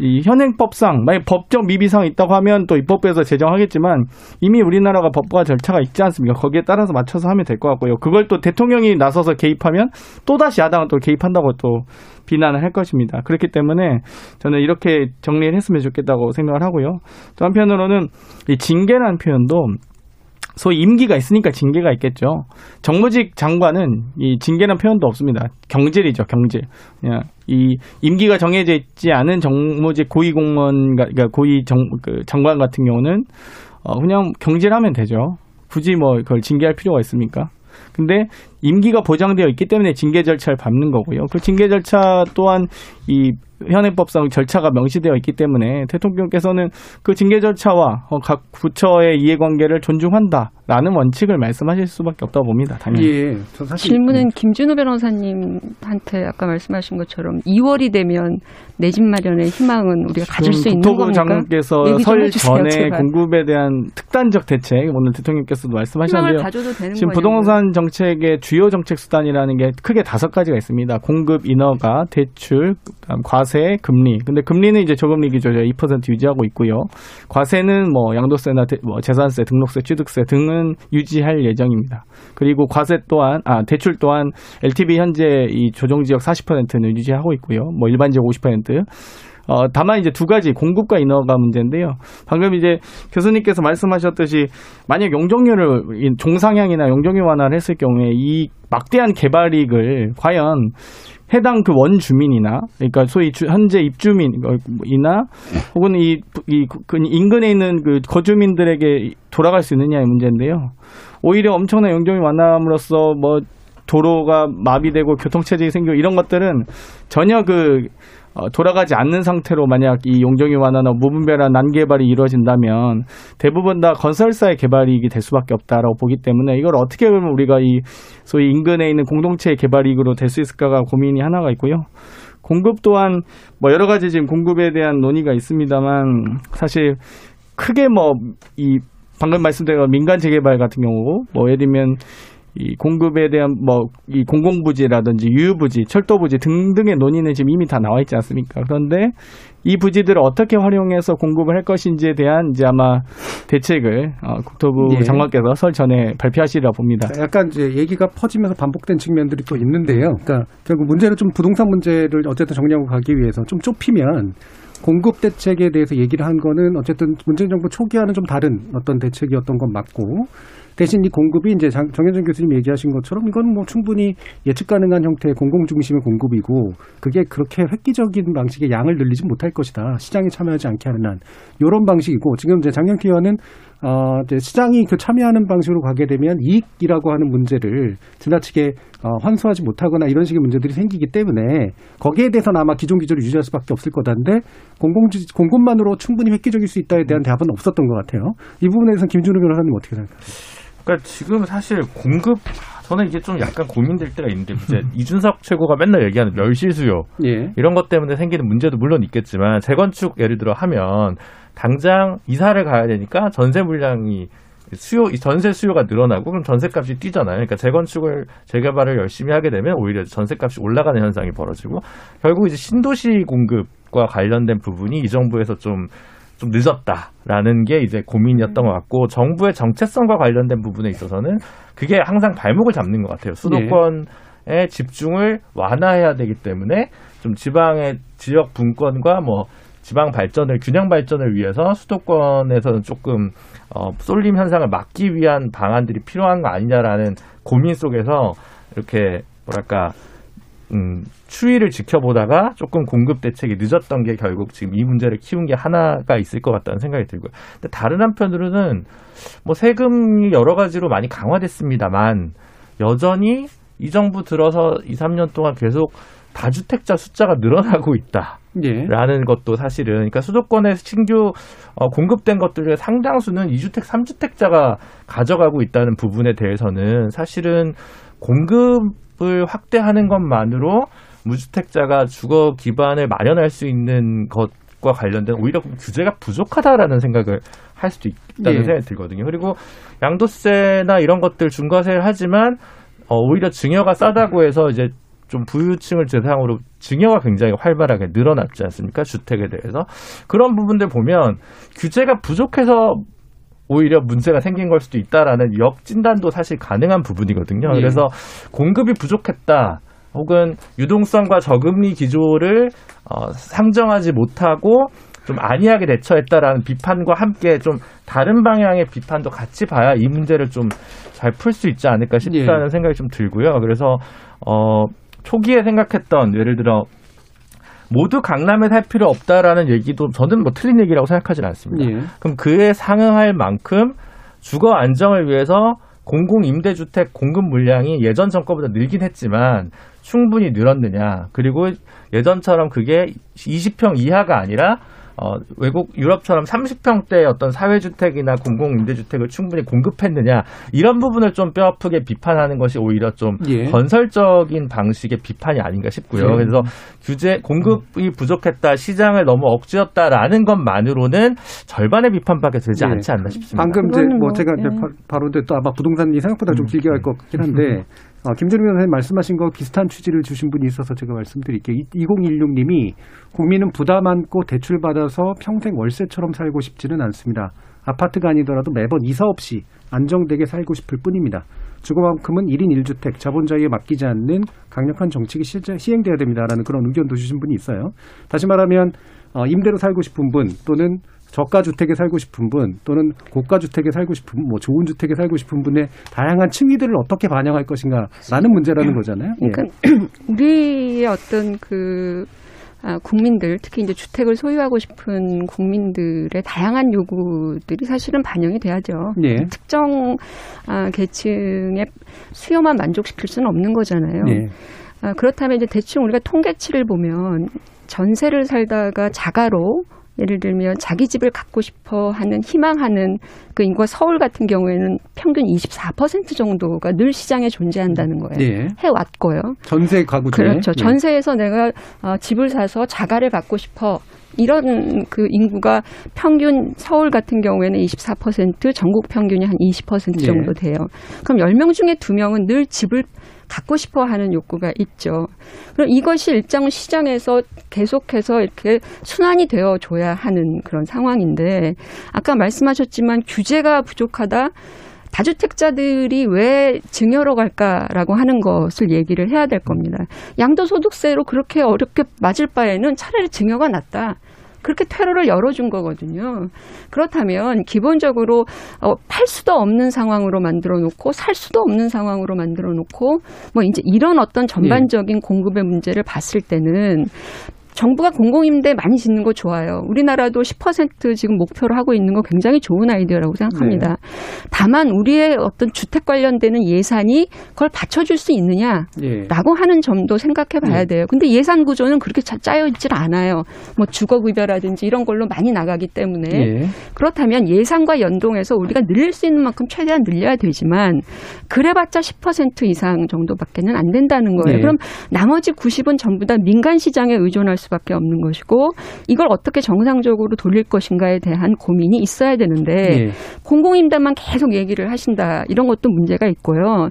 이 현행법상 만약 법적 미비상이 있다고 하면 또 입법부에서 제정하겠지만 이미 우리나라가 법과 절차가 있지 않습니까? 거기에 따라서 맞춰서 하면 될 것 같고요. 그걸 또 대통령이 나서서 개입하면 또 다시 야당은 또 개입한다고 또 비난을 할 것입니다. 그렇기 때문에 저는 이렇게 정리를 했으면 좋겠다고 생각을 하고요. 또 한편으로는 이 징계라는 표현도 소위 임기가 있으니까 징계가 있겠죠. 정무직 장관은 이 징계라는 표현도 없습니다. 경질이죠, 경질. 그냥 이 임기가 정해져 있지 않은 정무직 고위 공무원, 그러니까 고위 정, 그 장관 같은 경우는 어, 그냥 경질하면 되죠. 굳이 뭐 그걸 징계할 필요가 있습니까? 근데 임기가 보장되어 있기 때문에 징계 절차를 밟는 거고요. 그 징계 절차 또한 이 현행법상 절차가 명시되어 있기 때문에 대통령께서는 그 징계 절차와 어, 각 부처의 이해관계를 존중한다라는 원칙을 말씀하실 수밖에 없다고 봅니다. 당연히. 예, 저 사실 질문은 김준호 변호사님한테 아까 말씀하신 것처럼 2월이 되면 내 집 마련의 희망은 우리가 가질 수 있는 국토부 겁니까? 장관께서 설 전에 제발. 공급에 대한 특단적 대책 오늘 대통령께서도 말씀하셨는데요. 가져도 되는 지금 거냐고요. 부동산 정책의 주요 정책 수단이라는 게 크게 다섯 가지가 있습니다. 공급 인허가, 대출, 과세, 금리. 근데 금리는 이제 저금리 기조죠. 2% 유지하고 있고요. 과세는 뭐 양도세나 대- 뭐 재산세, 등록세, 취득세 등은 유지할 예정입니다. 그리고 과세 또한 아 대출 또한 LTV 현재 이 조정 지역 40%는 유지하고 있고요. 뭐 일반 지역 50%. 어, 다만 이제 두 가지 공급과 인허가 문제인데요. 방금 이제 교수님께서 말씀하셨듯이 만약 용적률을 이 종상향이나 용적률 완화를 했을 경우에 이 막대한 개발 이익을 과연 해당 그 원주민이나 그러니까 소위 주- 현재 입주민이나 혹은 이, 이그 인근에 있는 그 거주민들에게 돌아갈 수 있느냐의 문제인데요. 오히려 엄청난 용적률 완화함으로써 뭐 도로가 마비되고 교통체증이 생기고 이런 것들은 전혀 그 어, 돌아가지 않는 상태로 만약 이 용적이 완화나 무분별한 난개발이 이루어진다면 대부분 다 건설사의 개발이익이 될 수밖에 없다라고 보기 때문에 이걸 어떻게 그러면 우리가 이 소위 인근에 있는 공동체의 개발이익으로 될 수 있을까가 고민이 하나가 있고요. 공급 또한 뭐 여러 가지 지금 공급에 대한 논의가 있습니다만 사실 크게 뭐 이 방금 말씀드린 민간 재개발 같은 경우 뭐 예를 들면 이 공급에 대한 뭐 이 공공부지라든지 유유부지, 철도부지 등등의 논의는 지금 이미 다 나와 있지 않습니까? 그런데 이 부지들을 어떻게 활용해서 공급을 할 것인지에 대한 이제 아마 대책을 어, 국토부 예. 장관께서 설 전에 발표하시리라 봅니다. 약간 이제 얘기가 퍼지면서 반복된 측면들이 또 있는데요. 그러니까 결국 문제는 좀 부동산 문제를 어쨌든 정리하고 가기 위해서 좀 좁히면 공급 대책에 대해서 얘기를 한 거는 어쨌든 문재인 정부 초기와는 좀 다른 어떤 대책이었던 건 맞고 대신 이 공급이 이제 장- 정현준 교수님 얘기하신 것처럼 이건 뭐 충분히 예측 가능한 형태의 공공 중심의 공급이고 그게 그렇게 획기적인 방식의 양을 늘리지 못할 것이다. 시장에 참여하지 않게 하는 한 이런 방식이고 지금 이제 장현기 의원은 어, 이제 시장이 그 참여하는 방식으로 가게 되면 이익이라고 하는 문제를 지나치게 어, 환수하지 못하거나 이런 식의 문제들이 생기기 때문에 거기에 대해서는 아마 기존 기조를 유지할 수밖에 없을 거다인데 공공 공급만으로 충분히 획기적일 수 있다에 대한 대답은 없었던 것 같아요. 이 부분에 대해서 김준우 변호사님 어떻게 생각하세요? 그러니까 지금 사실 공급 저는 이게 좀 약간 고민될 때가 있는데 이제 이준석 최고가 맨날 얘기하는 멸실 수요 예. 이런 것 때문에 생기는 문제도 물론 있겠지만 재건축 예를 들어 하면 당장 이사를 가야 되니까 전세 물량이 수요 이 전세 수요가 늘어나고 그럼 전세값이 뛰잖아요. 그러니까 재건축을 재개발을 열심히 하게 되면 오히려 전세값이 올라가는 현상이 벌어지고 결국 이제 신도시 공급과 관련된 부분이 이 정부에서 좀좀 늦었다라는 게 이제 고민이었던 것 같고 정부의 정체성과 관련된 부분에 있어서는 그게 항상 발목을 잡는 것 같아요. 수도권의 집중을 완화해야 되기 때문에 좀 지방의 지역 분권과 뭐 지방 발전을 균형 발전을 위해서 수도권에서는 조금 어, 쏠림 현상을 막기 위한 방안들이 필요한 거 아니냐라는 고민 속에서 이렇게 뭐랄까 음, 추이를 지켜보다가 조금 공급 대책이 늦었던 게 결국 지금 이 문제를 키운 게 하나가 있을 것 같다는 생각이 들고요. 근데 다른 한편으로는 뭐 세금이 여러 가지로 많이 강화됐습니다만 여전히 이 정부 들어서 2, 3년 동안 계속 다주택자 숫자가 늘어나고 있다. 예. 라는 것도 사실은 그러니까 수도권에 신규 어, 공급된 것들의 상당수는 2주택, 3주택자가 가져가고 있다는 부분에 대해서는 사실은 공급을 확대하는 것만으로 무주택자가 주거 기반을 마련할 수 있는 것과 관련된 오히려 규제가 부족하다라는 생각을 할 수도 있다는 예. 생각이 들거든요. 그리고 양도세나 이런 것들 중과세를 하지만 어, 오히려 증여가 싸다고 해서 이제 좀 부유층을 대상으로 증여가 굉장히 활발하게 늘어났지 않습니까? 주택에 대해서. 그런 부분들 보면 규제가 부족해서 오히려 문제가 생긴 걸 수도 있다라는 역진단도 사실 가능한 부분이거든요. 예. 그래서 공급이 부족했다. 혹은 유동성과 저금리 기조를 어, 상정하지 못하고 좀 안이하게 대처했다라는 비판과 함께 좀 다른 방향의 비판도 같이 봐야 이 문제를 좀 잘 풀 수 있지 않을까 싶다는 예. 생각이 좀 들고요. 그래서 어 초기에 생각했던 예를 들어 모두 강남에 살 필요 없다라는 얘기도 저는 뭐 틀린 얘기라고 생각하지는 않습니다. 예. 그럼 그에 상응할 만큼 주거 안정을 위해서 공공 임대주택 공급 물량이 예전 정권보다 늘긴 했지만 충분히 늘었느냐 그리고 예전처럼 그게 20평 이하가 아니라 어, 외국 유럽처럼 30평대 어떤 사회주택이나 공공 임대주택을 충분히 공급했느냐 이런 부분을 좀 뼈아프게 비판하는 것이 오히려 좀 예. 건설적인 방식의 비판이 아닌가 싶고요. 예. 그래서 규제 공급이 부족했다, 시장을 너무 억지였다라는 것만으로는 절반의 비판밖에 되지 예. 않지 않나 싶습니다. 방금 이제 뭐 뭐, 제가 이제 예. 바, 바로 또 아마 부동산이 생각보다 좀 길게 갈 것 같긴 한데 *laughs* 어, 김준우 변호사님 말씀하신 거 비슷한 취지를 주신 분이 있어서 제가 말씀드릴게요. 2016님이 국민은 부담 안고 대출 받아서 평생 월세처럼 살고 싶지는 않습니다. 아파트가 아니더라도 매번 이사 없이 안정되게 살고 싶을 뿐입니다. 주거만큼은 1인 1주택 자본주의에 맡기지 않는 강력한 정책이 시, 시행돼야 됩니다라는 그런 의견도 주신 분이 있어요. 다시 말하면 어, 임대로 살고 싶은 분 또는 저가 주택에 살고 싶은 분 또는 고가 주택에 살고 싶은 분, 뭐 좋은 주택에 살고 싶은 분의 다양한 층위들을 어떻게 반영할 것인가라는 문제라는 거잖아요. 예. 그러니까 *clears throat* 우리의 어떤 그 아, 국민들 특히 이제 주택을 소유하고 싶은 국민들의 다양한 요구들이 사실은 반영이 돼야죠. 예. 특정 아, 계층의 수요만 만족시킬 수는 없는 거잖아요. 예. 아, 그렇다면 이제 대충 우리가 통계치를 보면 전세를 살다가 자가로 예를 들면 자기 집을 갖고 싶어 하는 희망하는 그 인구가 서울 같은 경우에는 평균 24% 정도가 늘 시장에 존재한다는 거예요. 예. 해왔고요. 전세 가구 중에 그렇죠. 예. 전세에서 내가 어, 집을 사서 자가를 갖고 싶어. 이런 그 인구가 평균 서울 같은 경우에는 24%, 전국 평균이 한 20% 예. 정도 돼요. 그럼 10명 중에 2명은 늘 집을 갖고 싶어 하는 욕구가 있죠. 그럼 이것이 일정 시장에서 계속해서 이렇게 순환이 되어 줘야 하는 그런 상황인데 아까 말씀하셨지만 규제가 부족하다. 다주택자들이 왜 증여로 갈까라고 하는 것을 얘기를 해야 될 겁니다. 양도소득세로 그렇게 어렵게 맞을 바에는 차라리 증여가 낫다. 그렇게 퇴로를 열어준 거거든요. 그렇다면 기본적으로 어, 팔 수도 없는 상황으로 만들어 놓고 살 수도 없는 상황으로 만들어 놓고 뭐 이제 이런 어떤 전반적인 공급의 문제를 봤을 때는 정부가 공공임대 많이 짓는 거 좋아요. 우리나라도 10% 지금 목표로 하고 있는 거 굉장히 좋은 아이디어라고 생각합니다. 다만 우리의 어떤 주택 관련되는 예산이 그걸 받쳐줄 수 있느냐? 예. 라고 하는 점도 생각해 봐야 네. 돼요. 근데 예산 구조는 그렇게 자- 짜여 있질 않아요. 뭐 주거 급여라든지 이런 걸로 많이 나가기 때문에 예. 그렇다면 예산과 연동해서 우리가 늘릴 수 있는 만큼 최대한 늘려야 되지만 그래봤자 10% 이상 정도밖에는 안 된다는 거예요. 네. 그럼 나머지 90은 전부 다 민간 시장에 의존할 수밖에 없는 것이고 이걸 어떻게 정상적으로 돌릴 것인가에 대한 고민이 있어야 되는데 예. 공공임대만 계속 얘기를 하신다 이런 것도 문제가 있고요.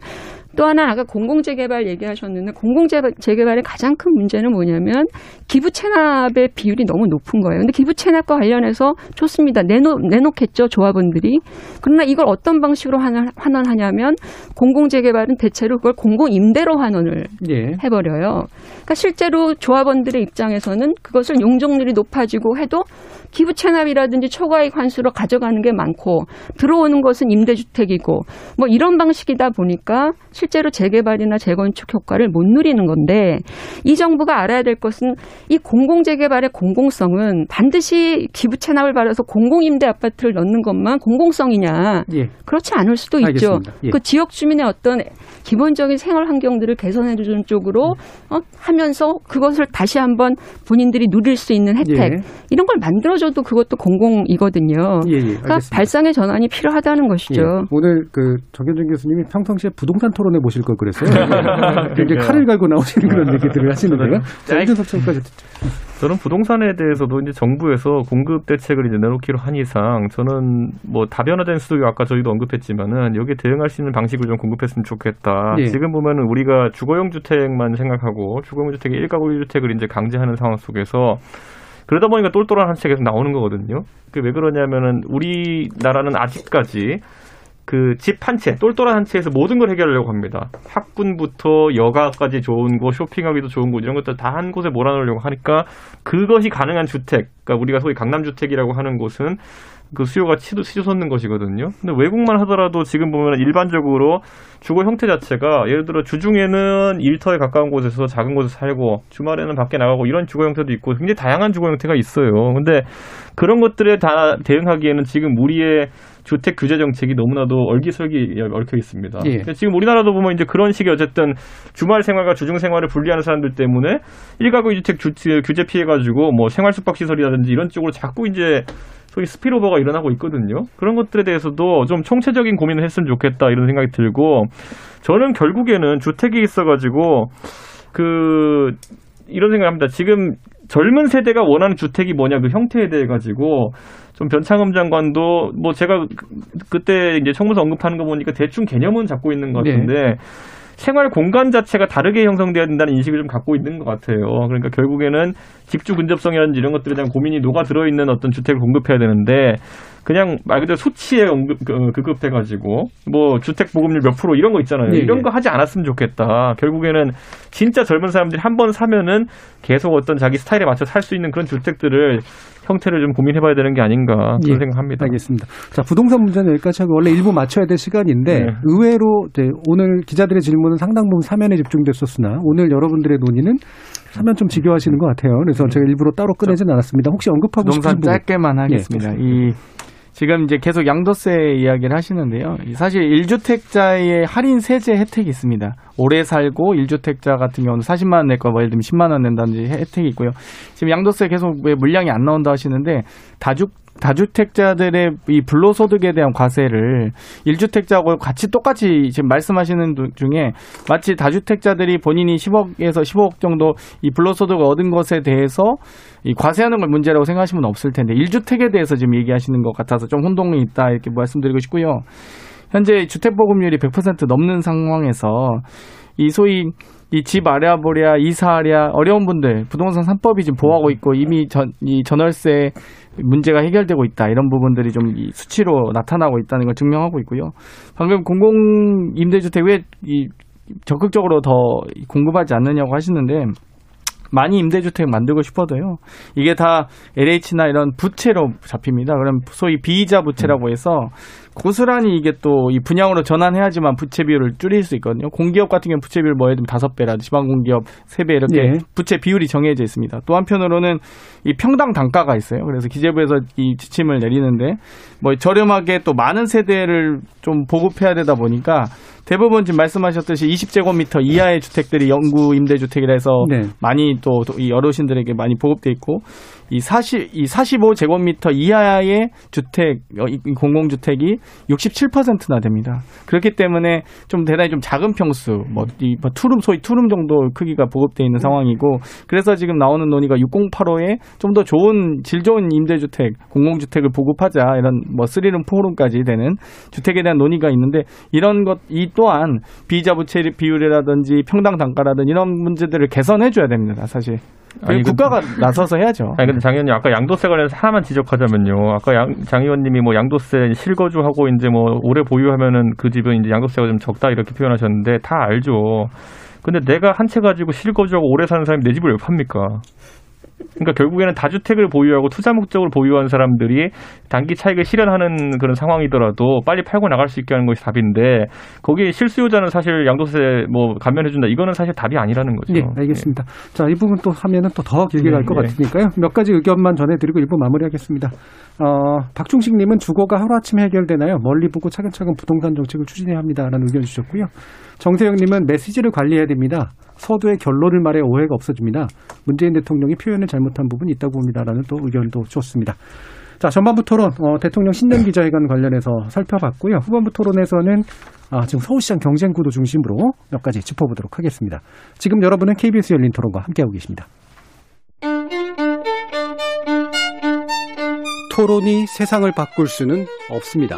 또 하나 아까 공공재개발 얘기하셨는데 공공재개발의 가장 큰 문제는 뭐냐면 기부 체납의 비율이 너무 높은 거예요. 근데 기부 체납과 관련해서 좋습니다. 내놓, 내놓겠죠 조합원들이. 그러나 이걸 어떤 방식으로 환원, 환원 하냐면 공공재개발은 대체로 그걸 공공임대로 환원을 예. 해버려요. 그러니까 실제로 조합원들의 입장에서는 그것을 용적률이 높아지고 해도 기부 체납이라든지 초과이익 환수로 가져가는 게 많고 들어오는 것은 임대주택이고 뭐 이런 방식이다 보니까 실제로 재개발이나 재건축 효과를 못 누리는 건데 이 정부가 알아야 될 것은 이 공공 재개발의 공공성은 반드시 기부 체납을 받아서 공공 임대 아파트를 넣는 것만 공공성이냐 예. 그렇지 않을 수도 있죠. 알겠습니다. 예. 그 지역 주민의 어떤 기본적인 생활 환경들을 개선해 주는 쪽으로 어, 하면서 그것을 다시 한번 본인들이 누릴 수 있는 혜택 예. 이런 걸 만들어줘도 그것도 공공이거든요. 예, 예. 그러니까. 발상의 전환이 필요하다는 것이죠. 예. 오늘 그 정현준 교수님이 평상시에 부동산 토론 에 모실 걸 그랬어요. *laughs* 굉장히 칼을 갈고 나오시는 그런 얘기들을 하시는데요. 총까지 듣죠. 저는 부동산에 대해서도 이제 정부에서 공급 대책을 이제 내놓기로 한 이상 저는 뭐 다변화된 수도 아까 저희도 언급했지만은 여기에 대응할 수 있는 방식을 좀 공급했으면 좋겠다. 예. 지금 보면은 우리가 주거용 주택만 생각하고 주거용 주택의 일가구 1주택을 이제 강제하는 상황 속에서 그러다 보니까 똘똘한 한채 계속 나오는 거거든요. 그 왜 그러냐면은 우리나라는 아직까지 그 집 한 채, 똘똘한 한 채에서 모든 걸 해결하려고 합니다. 학군부터 여가까지 좋은 곳, 쇼핑하기도 좋은 곳 이런 것들 다 한 곳에 몰아넣으려고 하니까 그것이 가능한 주택, 그러니까 우리가 소위 강남 주택이라고 하는 곳은 그 수요가 치도 치솟는 것이거든요. 근데 외국만 하더라도 지금 보면 일반적으로 주거 형태 자체가 예를 들어 주중에는 일터에 가까운 곳에서 작은 곳에서 살고 주말에는 밖에 나가고 이런 주거 형태도 있고 굉장히 다양한 주거 형태가 있어요. 근데 그런 것들에 다 대응하기에는 지금 우리의 주택 규제 정책이 너무나도 얼기설기 얽혀 있습니다. 예. 지금 우리나라도 보면 이제 그런 식의 어쨌든 주말 생활과 주중 생활을 분리하는 사람들 때문에 일가구 주택 규제 피해 가지고 뭐 생활 숙박 시설이라든지 이런 쪽으로 자꾸 이제 소위 스피로버가 일어나고 있거든요. 그런 것들에 대해서도 좀 총체적인 고민을 했으면 좋겠다 이런 생각이 들고 저는 결국에는 주택이 있어가지고 그 이런 생각합니다. 지금 젊은 세대가 원하는 주택이 뭐냐 그 형태에 대해 가지고 좀 변창흠 장관도 뭐 제가 그- 그때 이제 청문서 언급하는 거 보니까 대충 개념은 잡고 있는 것 같은데 생활 공간 자체가 다르게 형성돼야 된다는 인식을 좀 갖고 있는 것 같아요. 그러니까 결국에는 집주 근접성이라든지 이런 것들에 대한 고민이 녹아 들어 있는 어떤 주택을 공급해야 되는데 그냥 말 그대로 수치에 언급, 그- 급급해 가지고 뭐 주택 보급률 몇 프로 이런 거 있잖아요. 예, 이런 예. 거 하지 않았으면 좋겠다. 결국에는 진짜 젊은 사람들이 한 번 사면은 계속 어떤 자기 스타일에 맞춰 살 수 있는 그런 주택들을 형태를 좀 고민해봐야 되는 게 아닌가 그런 예, 생각합니다. 알겠습니다. 자, 부동산 문제는 여기까지 하고 원래 일부 맞춰야 될 시간인데 네. 의외로 이제 오늘 기자들의 질문 은 상당 부분 사면에 집중됐었으나 오늘 여러분들의 논의는 사면 좀 지겨워하시는 것 같아요. 그래서 제가 일부러 따로 꺼내진 않았습니다. 혹시 언급하고 부동산 부분? 짧게만 하겠습니다. 이 지금 이제 계속 양도세 이야기를 하시는데요. 사실 1주택자의 할인 세제 혜택이 있습니다. 오래 살고 1주택자 같은 경우는 40만 원 낼 거, 뭐 예를 들면 10만 원 낸다든지 혜택이 있고요. 지금 양도세 계속 왜 물량이 안 나온다 하시는데 다주 다주택자들의 이 불로소득에 대한 과세를 1주택자하고 같이 똑같이 지금 말씀하시는 도- 중에 마치 다주택자들이 본인이 10억에서 15억 정도 이 불로소득을 얻은 것에 대해서 이 과세하는 걸 문제라고 생각하시면 없을 텐데 1주택에 대해서 지금 얘기하시는 것 같아서 좀 혼동이 있다 이렇게 말씀드리고 싶고요. 현재 주택 보급률이 100% 넘는 상황에서 이 소위 이집 아랴보랴 이사하랴 어려운 분들 부동산 3법이 지금 보호하고 있고 이미 전, 이 전월세 문제가 해결되고 있다 이런 부분들이 좀이 수치로 나타나고 있다는 걸 증명하고 있고요. 방금 공공 임대주택 왜이 적극적으로 더 공급하지 않느냐고 하시는데 많이 임대주택 만들고 싶어도요. 이게 다 LH나 이런 부채로 잡힙니다. 그럼 소위 비이자 부채라고 해서 고스란히 이게 또 이 분양으로 전환해야지만 부채 비율을 줄일 수 있거든요. 공기업 같은 경우는 부채 비율 뭐 예를 들면 다섯 배라든지 지방 공기업 세 배 이렇게 예. 부채 비율이 정해져 있습니다. 또 한편으로는 이 평당 단가가 있어요. 그래서 기재부에서 이 지침을 내리는데 뭐 저렴하게 또 많은 세대를 좀 보급해야 되다 보니까 대부분 지금 말씀하셨듯이 20제곱미터 이하의 주택들이 영구 임대주택이라 해서 네. 많이 또 이 어르신들에게 많이 보급돼 있고 이 40, 이 45제곱미터 이하의 주택, 어, 이 공공주택이 67%나 됩니다. 그렇기 때문에 좀 대단히 좀 작은 평수, 뭐, 이뭐 투룸, 소위 투룸 정도 크기가 보급돼 있는 상황이고, 그래서 지금 나오는 논의가 6085에 좀 더 좋은, 질 좋은 임대주택, 공공주택을 보급하자, 이런 뭐 3룸, 4룸까지 되는 주택에 대한 논의가 있는데, 이런 것, 이 또한 비자 부채 비율이라든지 평당 단가라든지 이런 문제들을 개선해줘야 됩니다, 사실. 아니, 그- 국가가 나서서 해야죠. 아니 근데 장 의원님 아까 양도세 관련해서 하나만 지적하자면요. 아까 양, 장 의원님이 뭐 양도세 실거주하고 이제 뭐 오래 보유하면은 그 집은 이제 양도세가 좀 적다 이렇게 표현하셨는데 다 알죠. 근데 내가 한 채 가지고 실거주하고 오래 사는 사람이 내 집을 왜 팝니까? 그러니까 결국에는 다주택을 보유하고 투자 목적으로 보유한 사람들이 단기 차익을 실현하는 그런 상황이더라도 빨리 팔고 나갈 수 있게 하는 것이 답인데 거기에 실수요자는 사실 양도세 뭐 감면해준다 이거는 사실 답이 아니라는 거죠. 네, 알겠습니다. 자, 이 부분 또 하면은 또 더 길게 네, 갈것 네. 같으니까요. 몇 가지 의견만 전해드리고 일부 마무리하겠습니다. 어, 박중식님은 주거가 하루아침에 해결되나요? 멀리 보고 차근차근 부동산 정책을 추진해야 합니다라는 의견 주셨고요. 정세영님은 메시지를 관리해야 됩니다. 서두의 결론을 말해 오해가 없어집니다. 문재인 대통령이 표현을 잘못한 부분이 있다고 봅니다라는 또 의견도 주었습니다. 자, 전반부 토론, 어, 대통령 신년 기자회견 관련해서 살펴봤고요. 후반부 토론에서는 아, 지금 서울시장 경쟁 구도 중심으로 몇 가지 짚어보도록 하겠습니다. 지금 여러분은 KBS 열린 토론과 함께하고 계십니다. 토론이 세상을 바꿀 수는 없습니다.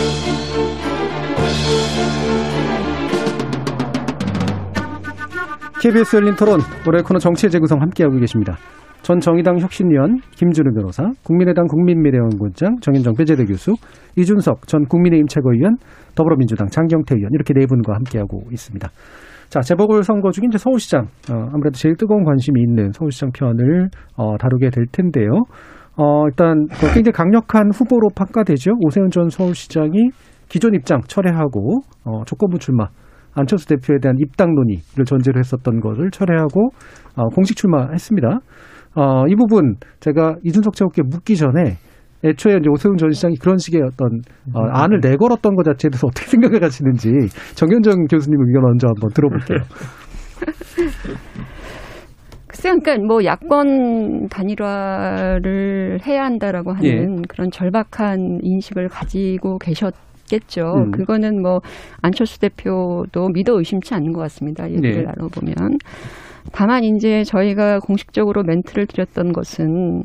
KBS 열린 토론, 올해 코너 정치의 재구성 함께하고 계십니다. 전 정의당 혁신위원 김준우 변호사, 국민의당 국민미래연구원장 정현정 배재대 교수, 이준석 전 국민의힘 최고위원, 더불어민주당 장경태 의원 이렇게 네 분과 함께하고 있습니다. 자, 재보궐 선거 중인 이제 서울시장, 어, 아무래도 제일 뜨거운 관심이 있는 서울시장 편을 어, 다루게 될 텐데요. 어, 일단 뭐 굉장히 강력한 후보로 평가되죠. 오세훈 전 서울시장이 기존 입장 철회하고 어, 조건부 출마 안철수 대표에 대한 입당 논의를 전제로 했었던 것을 철회하고 어, 공식 출마했습니다. 어, 이 부분 제가 이준석 최고께 묻기 전에 애초에 이제 오세훈 전 시장이 그런 식의 어떤 어, 안을 내걸었던 것 자체에 대해서 어떻게 *laughs* 생각을 하시는지 정현정 교수님 의견 먼저 한번 들어볼게요. *laughs* 그러니까 뭐 야권 단일화를 해야 한다라고 하는 예. 그런 절박한 인식을 가지고 계셨 겠죠. 음. 그거는 뭐 안철수 대표도 믿어 의심치 않는 것 같습니다. 얘기를 네. 나눠보면. 다만 이제 저희가 공식적으로 멘트를 드렸던 것은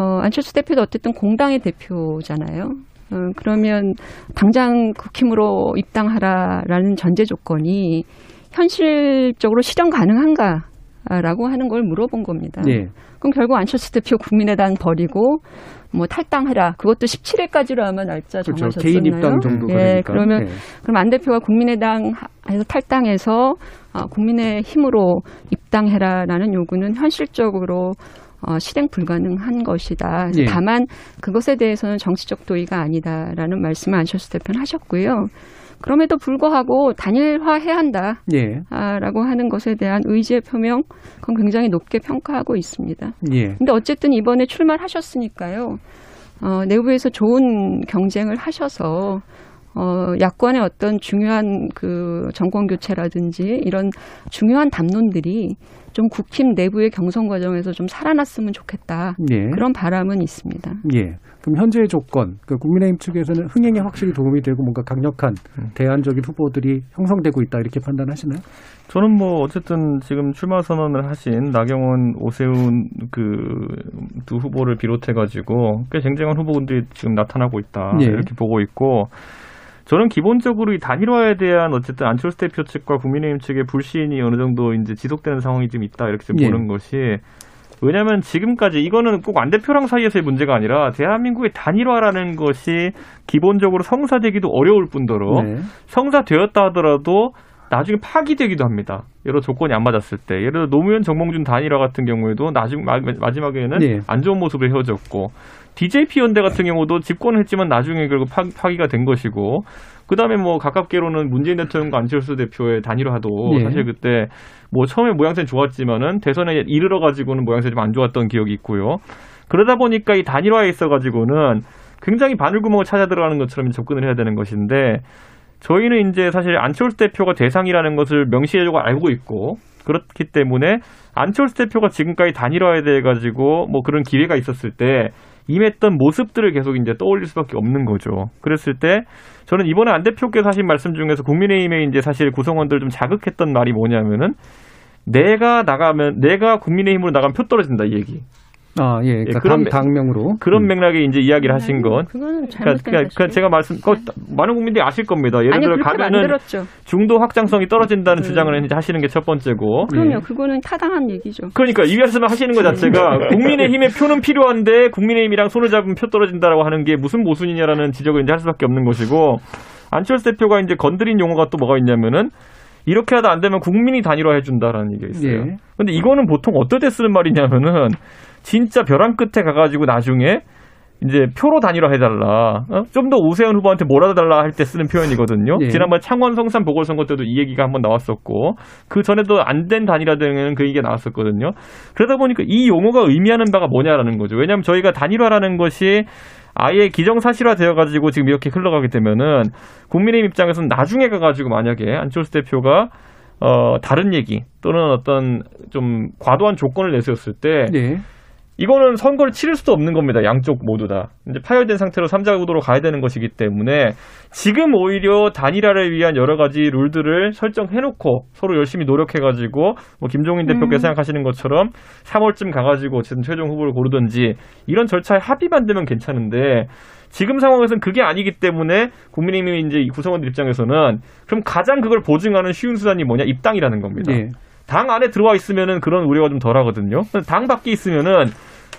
어, 안철수 대표도 어쨌든 공당의 대표잖아요. 어, 그러면 당장 국힘으로 입당하라라는 전제 조건이 현실적으로 실현 가능한가? 라고 하는 걸 물어본 겁니다. 예. 그럼 결국 안철수 대표 국민의당 버리고 뭐 탈당해라. 그것도 17일까지로 아마 날짜 그렇죠. 정하셨었나요? 개인 입당 정도가 예, 되니까. 그러면 예. 그럼 안 대표가 국민의당에서 탈당해서 어, 국민의 힘으로 입당해라라는 요구는 현실적으로 어, 실행 불가능한 것이다. 예. 다만 그것에 대해서는 정치적 도의가 아니다라는 말씀을 안철수 대표는 하셨고요. 그럼에도 불구하고 단일화해야 한다. 예. 아, 라고 하는 것에 대한 의지의 표명, 그건 굉장히 높게 평가하고 있습니다. 예. 근데 어쨌든 이번에 출마를 하셨으니까요. 어, 내부에서 좋은 경쟁을 하셔서 어, 야권의 어떤 중요한 그 정권 교체라든지 이런 중요한 담론들이 좀 국힘 내부의 경선 과정에서 좀 살아났으면 좋겠다. 예. 그런 바람은 있습니다. 예. 그럼 현재의 조건, 그 국민의힘 측에서는 흥행에 확실히 도움이 되고 뭔가 강력한 대안적인 후보들이 형성되고 있다 이렇게 판단하시나요? 저는 뭐 어쨌든 지금 출마 선언을 하신 나경원, 오세훈 그 두 후보를 비롯해 가지고 꽤 쟁쟁한 후보들이 지금 나타나고 있다 예. 이렇게 보고 있고 저는 기본적으로 이 단일화에 대한 어쨌든 안철수 대표 측과 국민의힘 측의 불신이 어느 정도 이제 지속되는 상황이 좀 있다 이렇게 좀 예. 보는 것이 왜냐하면 지금까지 이거는 꼭 안 대표랑 사이에서의 문제가 아니라 대한민국의 단일화라는 것이 기본적으로 성사되기도 어려울 뿐더러 네. 성사되었다 하더라도 나중에 파기되기도 합니다. 여러 조건이 안 맞았을 때. 예를 들어 노무현 정몽준 단일화 같은 경우에도 나중 마, 마지막에는 네. 안 좋은 모습을 헤어졌고 DJP 연대 같은 경우도 집권을 했지만 나중에 결국 파, 파기가 된 것이고 그다음에 뭐 가깝게로는 문재인 대통령과 안철수 대표의 단일화도 네. 사실 그때 뭐 처음에 모양새는 좋았지만은 대선에 이르러 가지고는 모양새 좀 안 좋았던 기억이 있고요. 그러다 보니까 이 단일화에 있어 가지고는 굉장히 바늘구멍을 찾아 들어가는 것처럼 접근을 해야 되는 것인데 저희는 이제 사실 안철수 대표가 대상이라는 것을 명시하려고 알고 있고 그렇기 때문에 안철수 대표가 지금까지 단일화에 대해 가지고 뭐 그런 기회가 있었을 때 임했던 모습들을 계속 이제 떠올릴 수밖에 없는 거죠. 그랬을 때 저는 이번에 안 대표께서 하신 말씀 중에서 국민의힘의 이제 사실 구성원들 좀 자극했던 말이 뭐냐면은 내가 나가면 내가 국민의힘으로 나가면 표 떨어진다 이 얘기. 아, 예. 그러니까 그런 당, 당명으로. 그런 음. 맥락에 이제 이야기를 하신 건 그거는 그러니까, 잘못된 그러니까, 것이죠. 그러니까 제가 말씀 그 많은 국민들이 아실 겁니다. 예를 아니 들어 가면은. 중도 확장성이 떨어진다는 그- 주장을 이제 하시는 게 첫 번째고. 그럼요. 그거는 타당한 얘기죠. 그러니까 이 말씀을 하시는 것 자체가 *laughs* 국민의힘의 표는 필요한데 국민의힘이랑 손을 잡으면 표 떨어진다라고 하는 게 무슨 모순이냐라는 지적을 이제 할 수밖에 없는 것이고 안철수 대표가 이제 건드린 용어가 또 뭐가 있냐면은 이렇게 하다 안 되면 국민이 단일화 해준다라는 얘기가 있어요. 예. 근데 이거는 보통 어떨 때 쓰는 말이냐면은 진짜 벼랑 끝에 가가지고 나중에 이제 표로 단일화 해달라. 어? 좀더 오세훈 후보한테 몰아달라 할 때 쓰는 표현이거든요. 예. 지난번 창원 성산 보궐선거 때도 이 얘기가 한번 나왔었고 그 전에도 안 된 단일화 등은 그 얘기가 나왔었거든요. 그러다 보니까 이 용어가 의미하는 바가 뭐냐라는 거죠. 왜냐하면 저희가 단일화라는 것이 아예 기정사실화 되어가지고 지금 이렇게 흘러가게 되면은 국민의힘 입장에서는 나중에 가가지고 만약에 안철수 대표가 어 다른 얘기 또는 어떤 좀 과도한 조건을 내세웠을 때 예. 이거는 선거를 치를 수도 없는 겁니다. 양쪽 모두 다. 이제 파열된 상태로 3자 구도로 가야 되는 것이기 때문에 지금 오히려 단일화를 위한 여러 가지 룰들을 설정해놓고 서로 열심히 노력해가지고 뭐 김종인 대표께서 생각하시는 것처럼 3월쯤 가가지고 어쨌든 최종 후보를 고르든지 이런 절차에 합의만 되면 괜찮은데 지금 상황에서는 그게 아니기 때문에 국민의힘 이제 이 구성원들 입장에서는 그럼 가장 그걸 보증하는 쉬운 수단이 뭐냐 입당이라는 겁니다. 예. 당 안에 들어와 있으면은 그런 우려가 좀 덜하거든요. 당 밖에 있으면은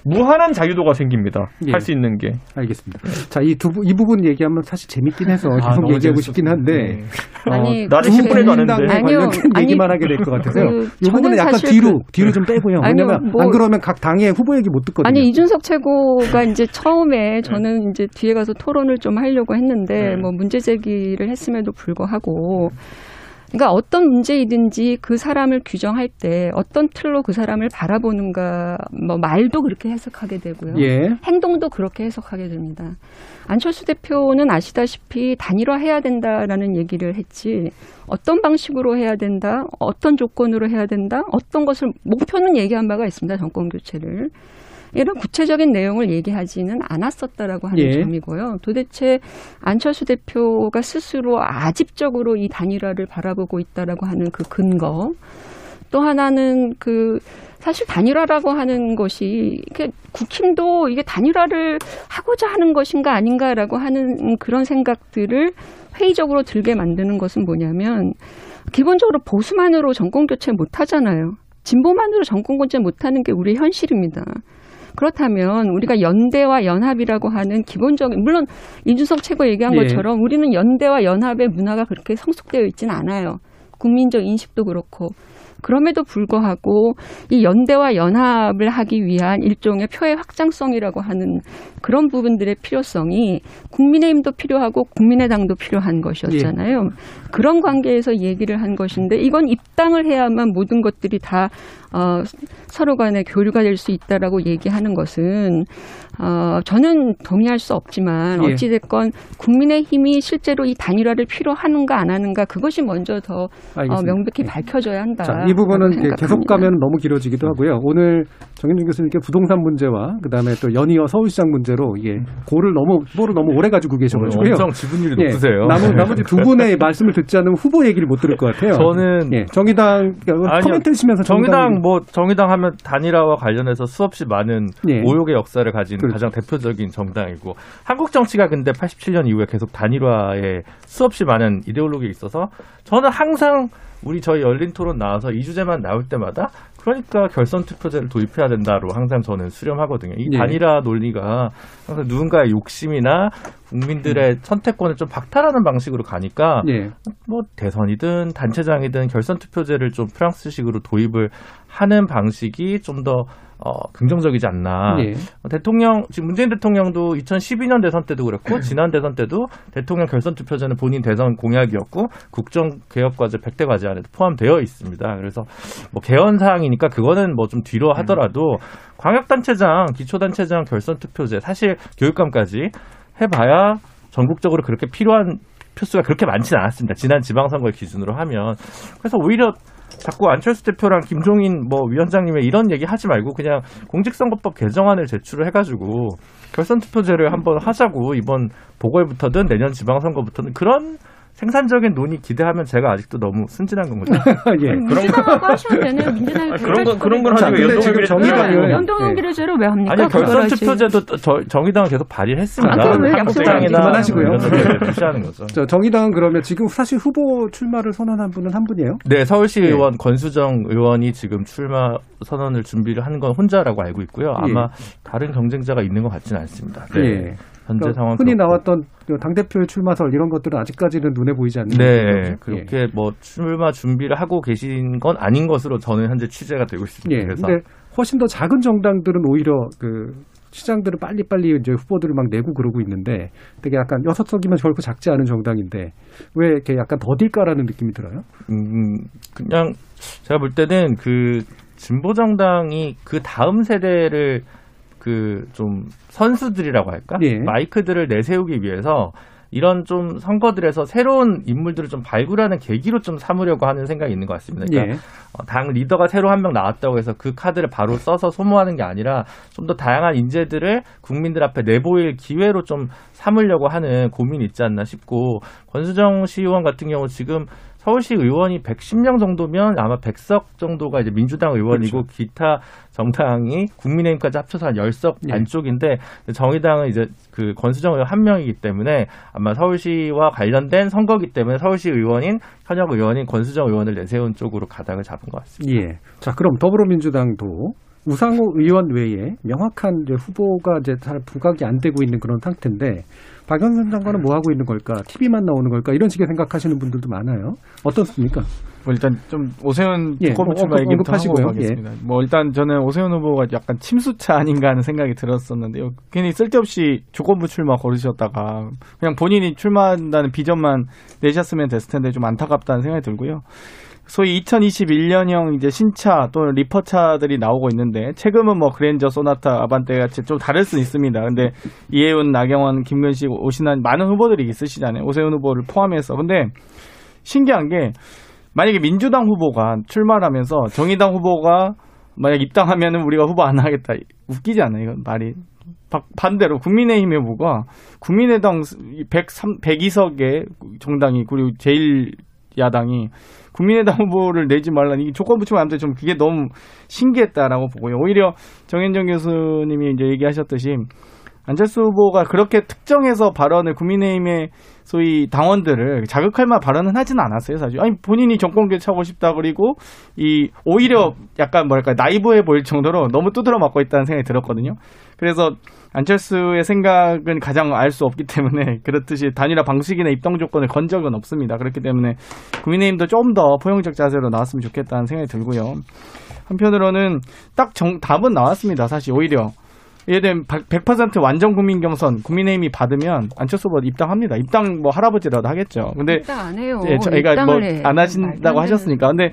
무한한 자유도가 생깁니다. 예. 할수 있는 게. 알겠습니다. 자, 이 두, 부- 이 부분 얘기하면 사실 재밌긴 해서 아, 계속 너무 얘기하고. 싶긴 한데. 어, 아니, 나를 그- 10분에도 안 했는데. 아니요, *laughs* 아니, 얘기만 하게 될 것 같아서요. 그 이 부분은 약간 뒤로, 뒤로 좀 빼고요. 아니요, 왜냐면 뭐- 안 그러면 각 당의 후보 얘기 못 듣거든요. 아니 이준석 최고가 이제 처음에 저는 이제 뒤에 가서 토론을 좀 하려고 했는데 네. 뭐 문제 제기를 했음에도 불구하고 그러니까 어떤 문제이든지 그 사람을 규정할 때 어떤 틀로 그 사람을 바라보는가 뭐 말도 그렇게 해석하게 되고요. 예. 행동도 그렇게 해석하게 됩니다. 안철수 대표는 아시다시피 단일화해야 된다라는 얘기를 했지 어떤 방식으로 해야 된다, 어떤 조건으로 해야 된다, 어떤 것을 목표는 얘기한 바가 있습니다. 정권 교체를. 이런 구체적인 내용을 얘기하지는 않았었다라고 하는 예. 점이고요. 도대체 안철수 대표가 스스로 아집적으로 이 단일화를 바라보고 있다라고 하는 그 근거. 또 하나는 그 사실 단일화라고 하는 것이 이게 국힘도 이게 단일화를 하고자 하는 것인가 아닌가라고 하는 그런 생각들을 회의적으로 들게 만드는 것은 뭐냐면 기본적으로 보수만으로 정권 교체 못 하잖아요. 진보만으로 정권 권제 못하는 게 우리의 현실입니다. 그렇다면 우리가 연대와 연합이라고 하는 기본적인 물론 이준석 최고 얘기한 예. 것처럼 우리는 연대와 연합의 문화가 그렇게 성숙되어 있지는 않아요. 국민적 인식도 그렇고 그럼에도 불구하고 이 연대와 연합을 하기 위한 일종의 표의 확장성이라고 하는 그런 부분들의 필요성이 국민의힘도 필요하고 국민의당도 필요한 것이었잖아요. 그런 관계에서 얘기를 한 것인데 이건 입당을 해야만 모든 것들이 다 어, 서로 간에 교류가 될 수 있다라고 얘기하는 것은 어, 저는 동의할 수 없지만 예. 어찌 됐건 국민의힘이 실제로 이 단일화를 필요하는가 안 하는가 그것이 먼저 더 어. 명백히 예. 밝혀져야 한다. 자, 이 부분은. 계속 가면 너무 길어지기도 하고요. 오늘 정현준 교수님께 부동산 문제와 그다음에 또 연이어 서울시장 문제로 이게 고를 너무 후보를 너무 오래 가지고 계셔가지고요. 엄청 지분율이 예, 높으세요. 나머, 나머지 두 분의 말씀을 듣지 않으면 후보 얘기를 못 들을 것 같아요. 저는 예, 정의당 그러니까 아니요. 코멘트 치면서 정의당 뭐 정의당 하면 단일화와 관련해서 수없이 많은 예. 오욕의 역사를 가진 그렇죠. 가장 대표적인 정당이고 한국 정치가 근데 87년 이후에 계속 단일화에 수없이 많은 이데올로기가 있어서 저는 항상 우리 저희 열린 토론 나와서 이 주제만 나올 때마다 그러니까 결선 투표제를 도입해야 된다로 항상 저는 수렴하거든요. 이 예. 단일화 논리가 항상 누군가의 욕심이나 국민들의 선택권을 좀 박탈하는 방식으로 가니까 예. 뭐 대선이든 단체장이든 결선 투표제를 좀 프랑스식으로 도입을 하는 방식이 좀더 어, 긍정적이지 않나. 예. 어, 대통령 지금 문재인 대통령도 2012년 대선 때도 그랬고 지난 대선 때도 대통령 결선 투표제는 본인 대선 공약이었고 국정 개혁 과제 100대 과제 안에 포함되어 있습니다. 그래서 뭐 개헌 사항이니까 그거는 뭐 좀 뒤로 하더라도 광역 단체장, 기초 단체장 결선 투표제 사실 교육감까지 해봐야 전국적으로 그렇게 필요한 표수가 그렇게 많지는 않았습니다. 지난 지방선거를 기준으로 하면 그래서 오히려 자꾸 안철수 대표랑 김종인 뭐 위원장님의 이런 얘기 하지 말고 그냥 공직선거법 개정안을 제출을 해가지고 결선 투표제를 한번 하자고 이번 보궐부터든 내년 지방선거부터는 그런 생산적인 논의 기대하면 제가 아직도 너무 순진한 건 거죠. *laughs* 예. 민주당하고 하시면 되네요. 민주당이 아, 그런 건 그런 건 자, 하지 왜 근데 지금 정의당은- 연동형 비례제로 왜 합니까? 아니 결선. 투표제도 저, 정의당은 계속 발의했습니다. 아, 그럼 약속을 그만하시고요. 무시하는 거죠. 저 정의당은 그러면 지금 사실 후보 출마를 선언한 분은 한 분이에요. 네, 서울시 예. 의원 권수정 의원이 지금 출마 선언을 준비를 한 건 혼자라고 알고 있고요. 아마 다른 경쟁자가 있는 것 같지는 않습니다. 네. 예. 현재 그러니까 상황 흔히. 나왔던 당 대표의 출마설 이런 것들은 아직까지는 눈에 보이지 않는 네. 그렇게 뭐 출마 준비를 하고 계신 건 아닌 것으로 저는 현재 취재가 되고 있습니다. 예. 그래서 훨씬 더 작은 정당들은 오히려 그 시장들을 빨리빨리 이제 후보들을 막 내고 그러고 있는데 되게 약간 여섯 석이면 결코 작지 않은 정당인데 왜 이렇게 약간 더딜까라는 느낌이 들어요? 음, 그냥 제가 볼 때는 그 진보 정당이 그 다음 세대를 그 좀 선수들이라고 할까? 예. 마이크들을 내세우기 위해서 이런 좀 선거들에서 새로운 인물들을 좀 발굴하는 계기로 좀 삼으려고 하는 생각이 있는 것 같습니다. 그러니까 예. 어, 당 리더가 새로 한 명 나왔다고 해서 그 카드를 바로 써서 소모하는 게 아니라 좀 더 다양한 인재들을 국민들 앞에 내보일 기회로 좀 삼으려고 하는 고민이 있지 않나 싶고 권수정 시의원 같은 경우 지금 서울시 의원이 110명 정도면 아마 100석 정도가 이제 민주당 의원이고 기타 정당이 국민의힘까지 합쳐서 한 10석 예. 안쪽인데 정의당은 이제 그 권수정 의원 한 명이기 때문에 아마 서울시와 관련된 선거기 때문에 서울시 의원인 현역 의원인 권수정 의원을 내세운 쪽으로 가닥을 잡은 것 같습니다. 예. 자, 그럼 더불어민주당도 우상호 의원 외에 명확한 후보가 이제 잘 부각이 안 되고 있는 그런 상태인데 박영선 장관은 뭐 하고 있는 걸까? TV만 나오는 걸까? 이런 식의 생각하시는 분들도 많아요. 어떻습니까? 뭐 일단 좀 오세훈 예, 후보 뭐 출마 언급- 얘기부터 언급하시고요. 가겠습니다. 뭐 일단 저는 오세훈 후보가 약간 침수차 아닌가 하는 생각이 들었었는데요. 괜히 쓸데없이 조건부 출마 거르셨다가 그냥 본인이 출마한다는 비전만 내셨으면 됐을 텐데 좀 안타깝다는 생각이 들고요. 소위 2021년형 이제 신차 또는 리퍼차들이 나오고 있는데 최근은 뭐 그랜저, 소나타, 아반떼 같이 좀 다를 수는 있습니다. 근데 이혜훈, 나경원, 김근식, 오신환 많은 후보들이 있으시잖아요. 오세훈 후보를 포함해서. 근데 신기한 게 만약에 민주당 후보가 출마를 하면서 정의당 후보가 만약 입당하면은 우리가 후보 안 하겠다. 웃기지 않아요, 이건 말이. 바- 반대로 국민의힘 후보가 국민의당 103, 102석의 정당이 그리고 제일 야당이 국민의당 후보를 내지 말라는 이 조건 붙이면 안 돼. 좀 그게 너무 신기했다라고 보고요. 오히려 정현정 교수님이 이제 얘기하셨듯이 안철수 후보가 그렇게 특정해서 발언을 국민의힘의 소위 당원들을 자극할 만한 발언은 하지는 않았어요, 사실. 아니, 본인이 정권 교체하고 싶다 그리고 이 오히려 약간 뭐랄까 나이브해 보일 정도로 너무 두드러 맞고 있다는 생각이 들었거든요. 그래서 안철수의 생각은 가장 알 수 없기 때문에 *laughs* 그렇듯이 단일화 방식이나 입당 조건을 건 적은 없습니다. 그렇기 때문에 국민의힘도 좀 더 포용적 자세로 나왔으면 좋겠다는 생각이 들고요. 한편으로는 딱 정, 답은 나왔습니다. 사실 오히려 예를 들면 100% 완전 국민 경선 국민의힘이 받으면 안철수 후보 입당합니다. 입당 뭐 할아버지라도 하겠죠. 근데 입당 안 해요. 예, 저희가 입당을 뭐 해. 안 말도 하신다고 안 하셨으니까. 근데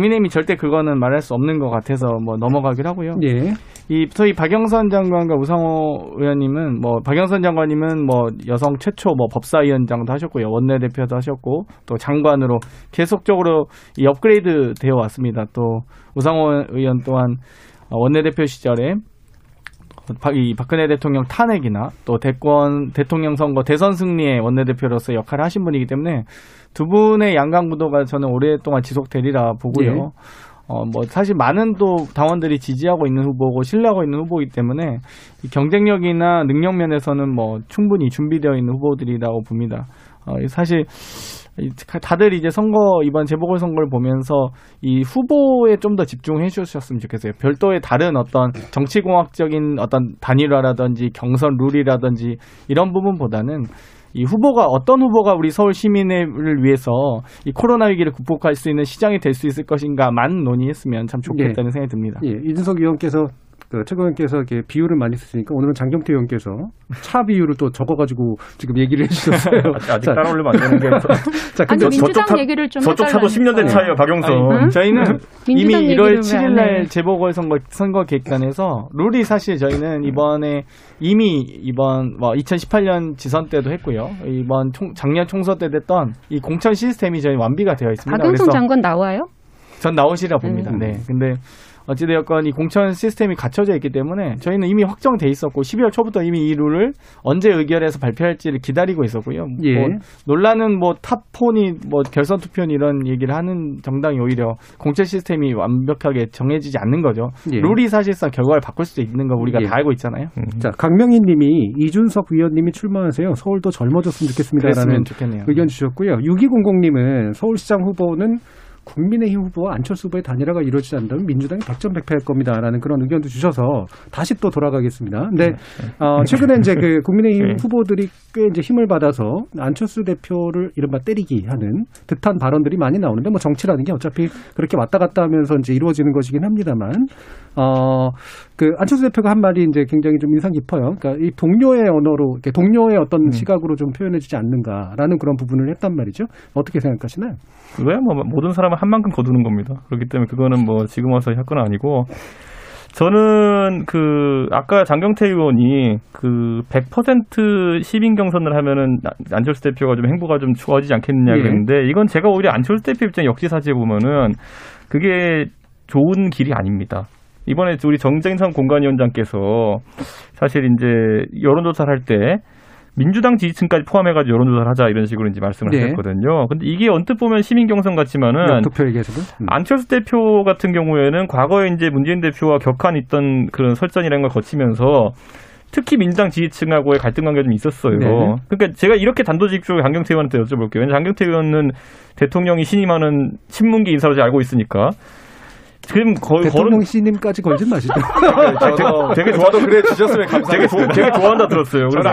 국민의힘이 절대 그거는 말할 수 없는 것 같아서 뭐 넘어가긴 하고요. 예. 이 소위 박영선 장관과 우상호 의원님은 뭐 박영선 장관님은 뭐 여성 최초 뭐 법사위원장도 하셨고요 원내대표도 하셨고 또 장관으로 계속적으로 이 업그레이드 되어 왔습니다. 또 우상호 의원 또한 원내대표 시절에 박- 이 박근혜 대통령 탄핵이나 또 대권 대통령 선거 대선 승리의 원내대표로서 역할을 하신 분이기 때문에 두 분의 양강 구도가 저는 오랫동안 지속되리라 보고요. 예. 어, 뭐, 사실 많은 또 당원들이 지지하고 있는 후보고 신뢰하고 있는 후보이기 때문에 이 경쟁력이나 능력 면에서는 뭐 충분히 준비되어 있는 후보들이라고 봅니다. 어, 사실 이- 다들 이제 선거 이번 재보궐 선거를 보면서 이 후보에 좀 더 집중해 주셨으면 좋겠어요. 별도의 다른 어떤 정치공학적인 어떤 단일화라든지 경선 룰이라든지 이런 부분보다는 이 후보가 어떤 후보가 우리 서울 시민을 위해서 이 코로나 위기를 극복할 수 있는 시장이 될 수 있을 것인가만 논의했으면 참 좋겠다는 생각이 듭니다. 예, 이준석 의원께서 그 최고위원께서 이렇게 비율을 많이 쓰시니까 오늘은 장경태 의원께서 차 비율을 또 적어가지고 지금 얘기를 해주셨어요. 아직, 아직 자, 따라올리면 안 되는 게 *laughs* 자, 아니 근데 저쪽 민주당 차- 얘기를 좀 저쪽 차도 10년 된. 차예요, 박영선. 응? 저희는 이미 민주당 1월 얘기를 왜안 7일 날 해? 재보궐 선거 선거 계획단에서 룰이 사실 저희는 이번에 이미 이번 뭐 2018년 지선 때도 했고요. 이번 총- 작년 총선 때 됐던 이 공천 시스템이 저희 완비가 되어 있습니다. 박영선 그래서 장관 나와요? 전 나오시라 봅니다. 음. 네. 근데 어찌되었건 이 공천 시스템이 갖춰져 있기 때문에 저희는 이미 확정돼 있었고 12월 초부터 이미 이 룰을 언제 의결해서 발표할지를 기다리고 있었고요. 예. 뭐 논란은 뭐 탑폰이 뭐 결선 투표는 이런 얘기를 하는 정당이 오히려 공천 시스템이 완벽하게 정해지지 않는 거죠. 예. 룰이 사실상 결과를 바꿀 수도 있는 거 우리가 예. 다 알고 있잖아요. 자, 강명희 님이 이준석 위원님이 출마하세요. 서울도 젊어졌으면 좋겠습니다라는 그랬으면 좋겠네요. 의견 주셨고요. 6200님은 서울시장 후보는 국민의힘 후보와 안철수 후보의 단일화가 이루어지지 않는다면 민주당이 백전백패할 겁니다라는 그런 의견도 주셔서 다시 또 돌아가겠습니다. 근데 어, 최근에 이제 그 국민의힘 *laughs* 네. 후보들이 꽤 이제 힘을 받아서 안철수 대표를 이른바 때리기 하는 듯한 발언들이 많이 나오는데 뭐 정치라는 게 어차피 그렇게 왔다 갔다 하면서 이제 이루어지는 것이긴 합니다만 어, 그 안철수 대표가 한 말이 이제 굉장히 좀 인상 깊어요. 그러니까 이 동료의 언어로, 이렇게 동료의 어떤 시각으로 좀 표현해주지 않는가라는 그런 부분을 했단 말이죠. 어떻게 생각하시나요? 그거야 뭐 모든 사람은 한 만큼 거두는 겁니다. 그렇기 때문에 그거는 뭐 지금 와서 할 건 아니고 저는 그 아까 장경태 의원이 그 100% 시민 경선을 하면은 안- 안철수 대표가 좀 행보가 좀 좋아지지 않겠느냐 예. 그랬는데 이건 제가 오히려 안철수 대표 입장 역지사지해 보면은 그게 좋은 길이 아닙니다. 이번에 우리 정쟁선 공관위원장께서 사실 이제 여론조사를 할 때 민주당 지지층까지 포함해가지고 여론조사를 하자 이런 식으로 이제 말씀을 네. 하셨거든요. 근데 이게 언뜻 보면 시민 경선 같지만은 투표 얘기해서도. 음. 안철수 대표 같은 경우에는 과거에 이제 문재인 대표와 격한 있던 그런 설전이라는 걸 거치면서 특히 민주당 지지층하고의 갈등 관계가 좀 있었어요. 네. 그러니까 제가 이렇게 단도직입적으로 장경태 의원한테 여쭤볼게요. 왜냐면 장경태 의원은 대통령이 신임하는 신문기 인사로 잘 알고 있으니까 지금 거의 대통령 거론 씨님까지 걸진 마시죠. *laughs* 저도 되게 좋아- 저도 그래 주셨으면 되게 좋 되게 좋아한다 들었어요. 그래서.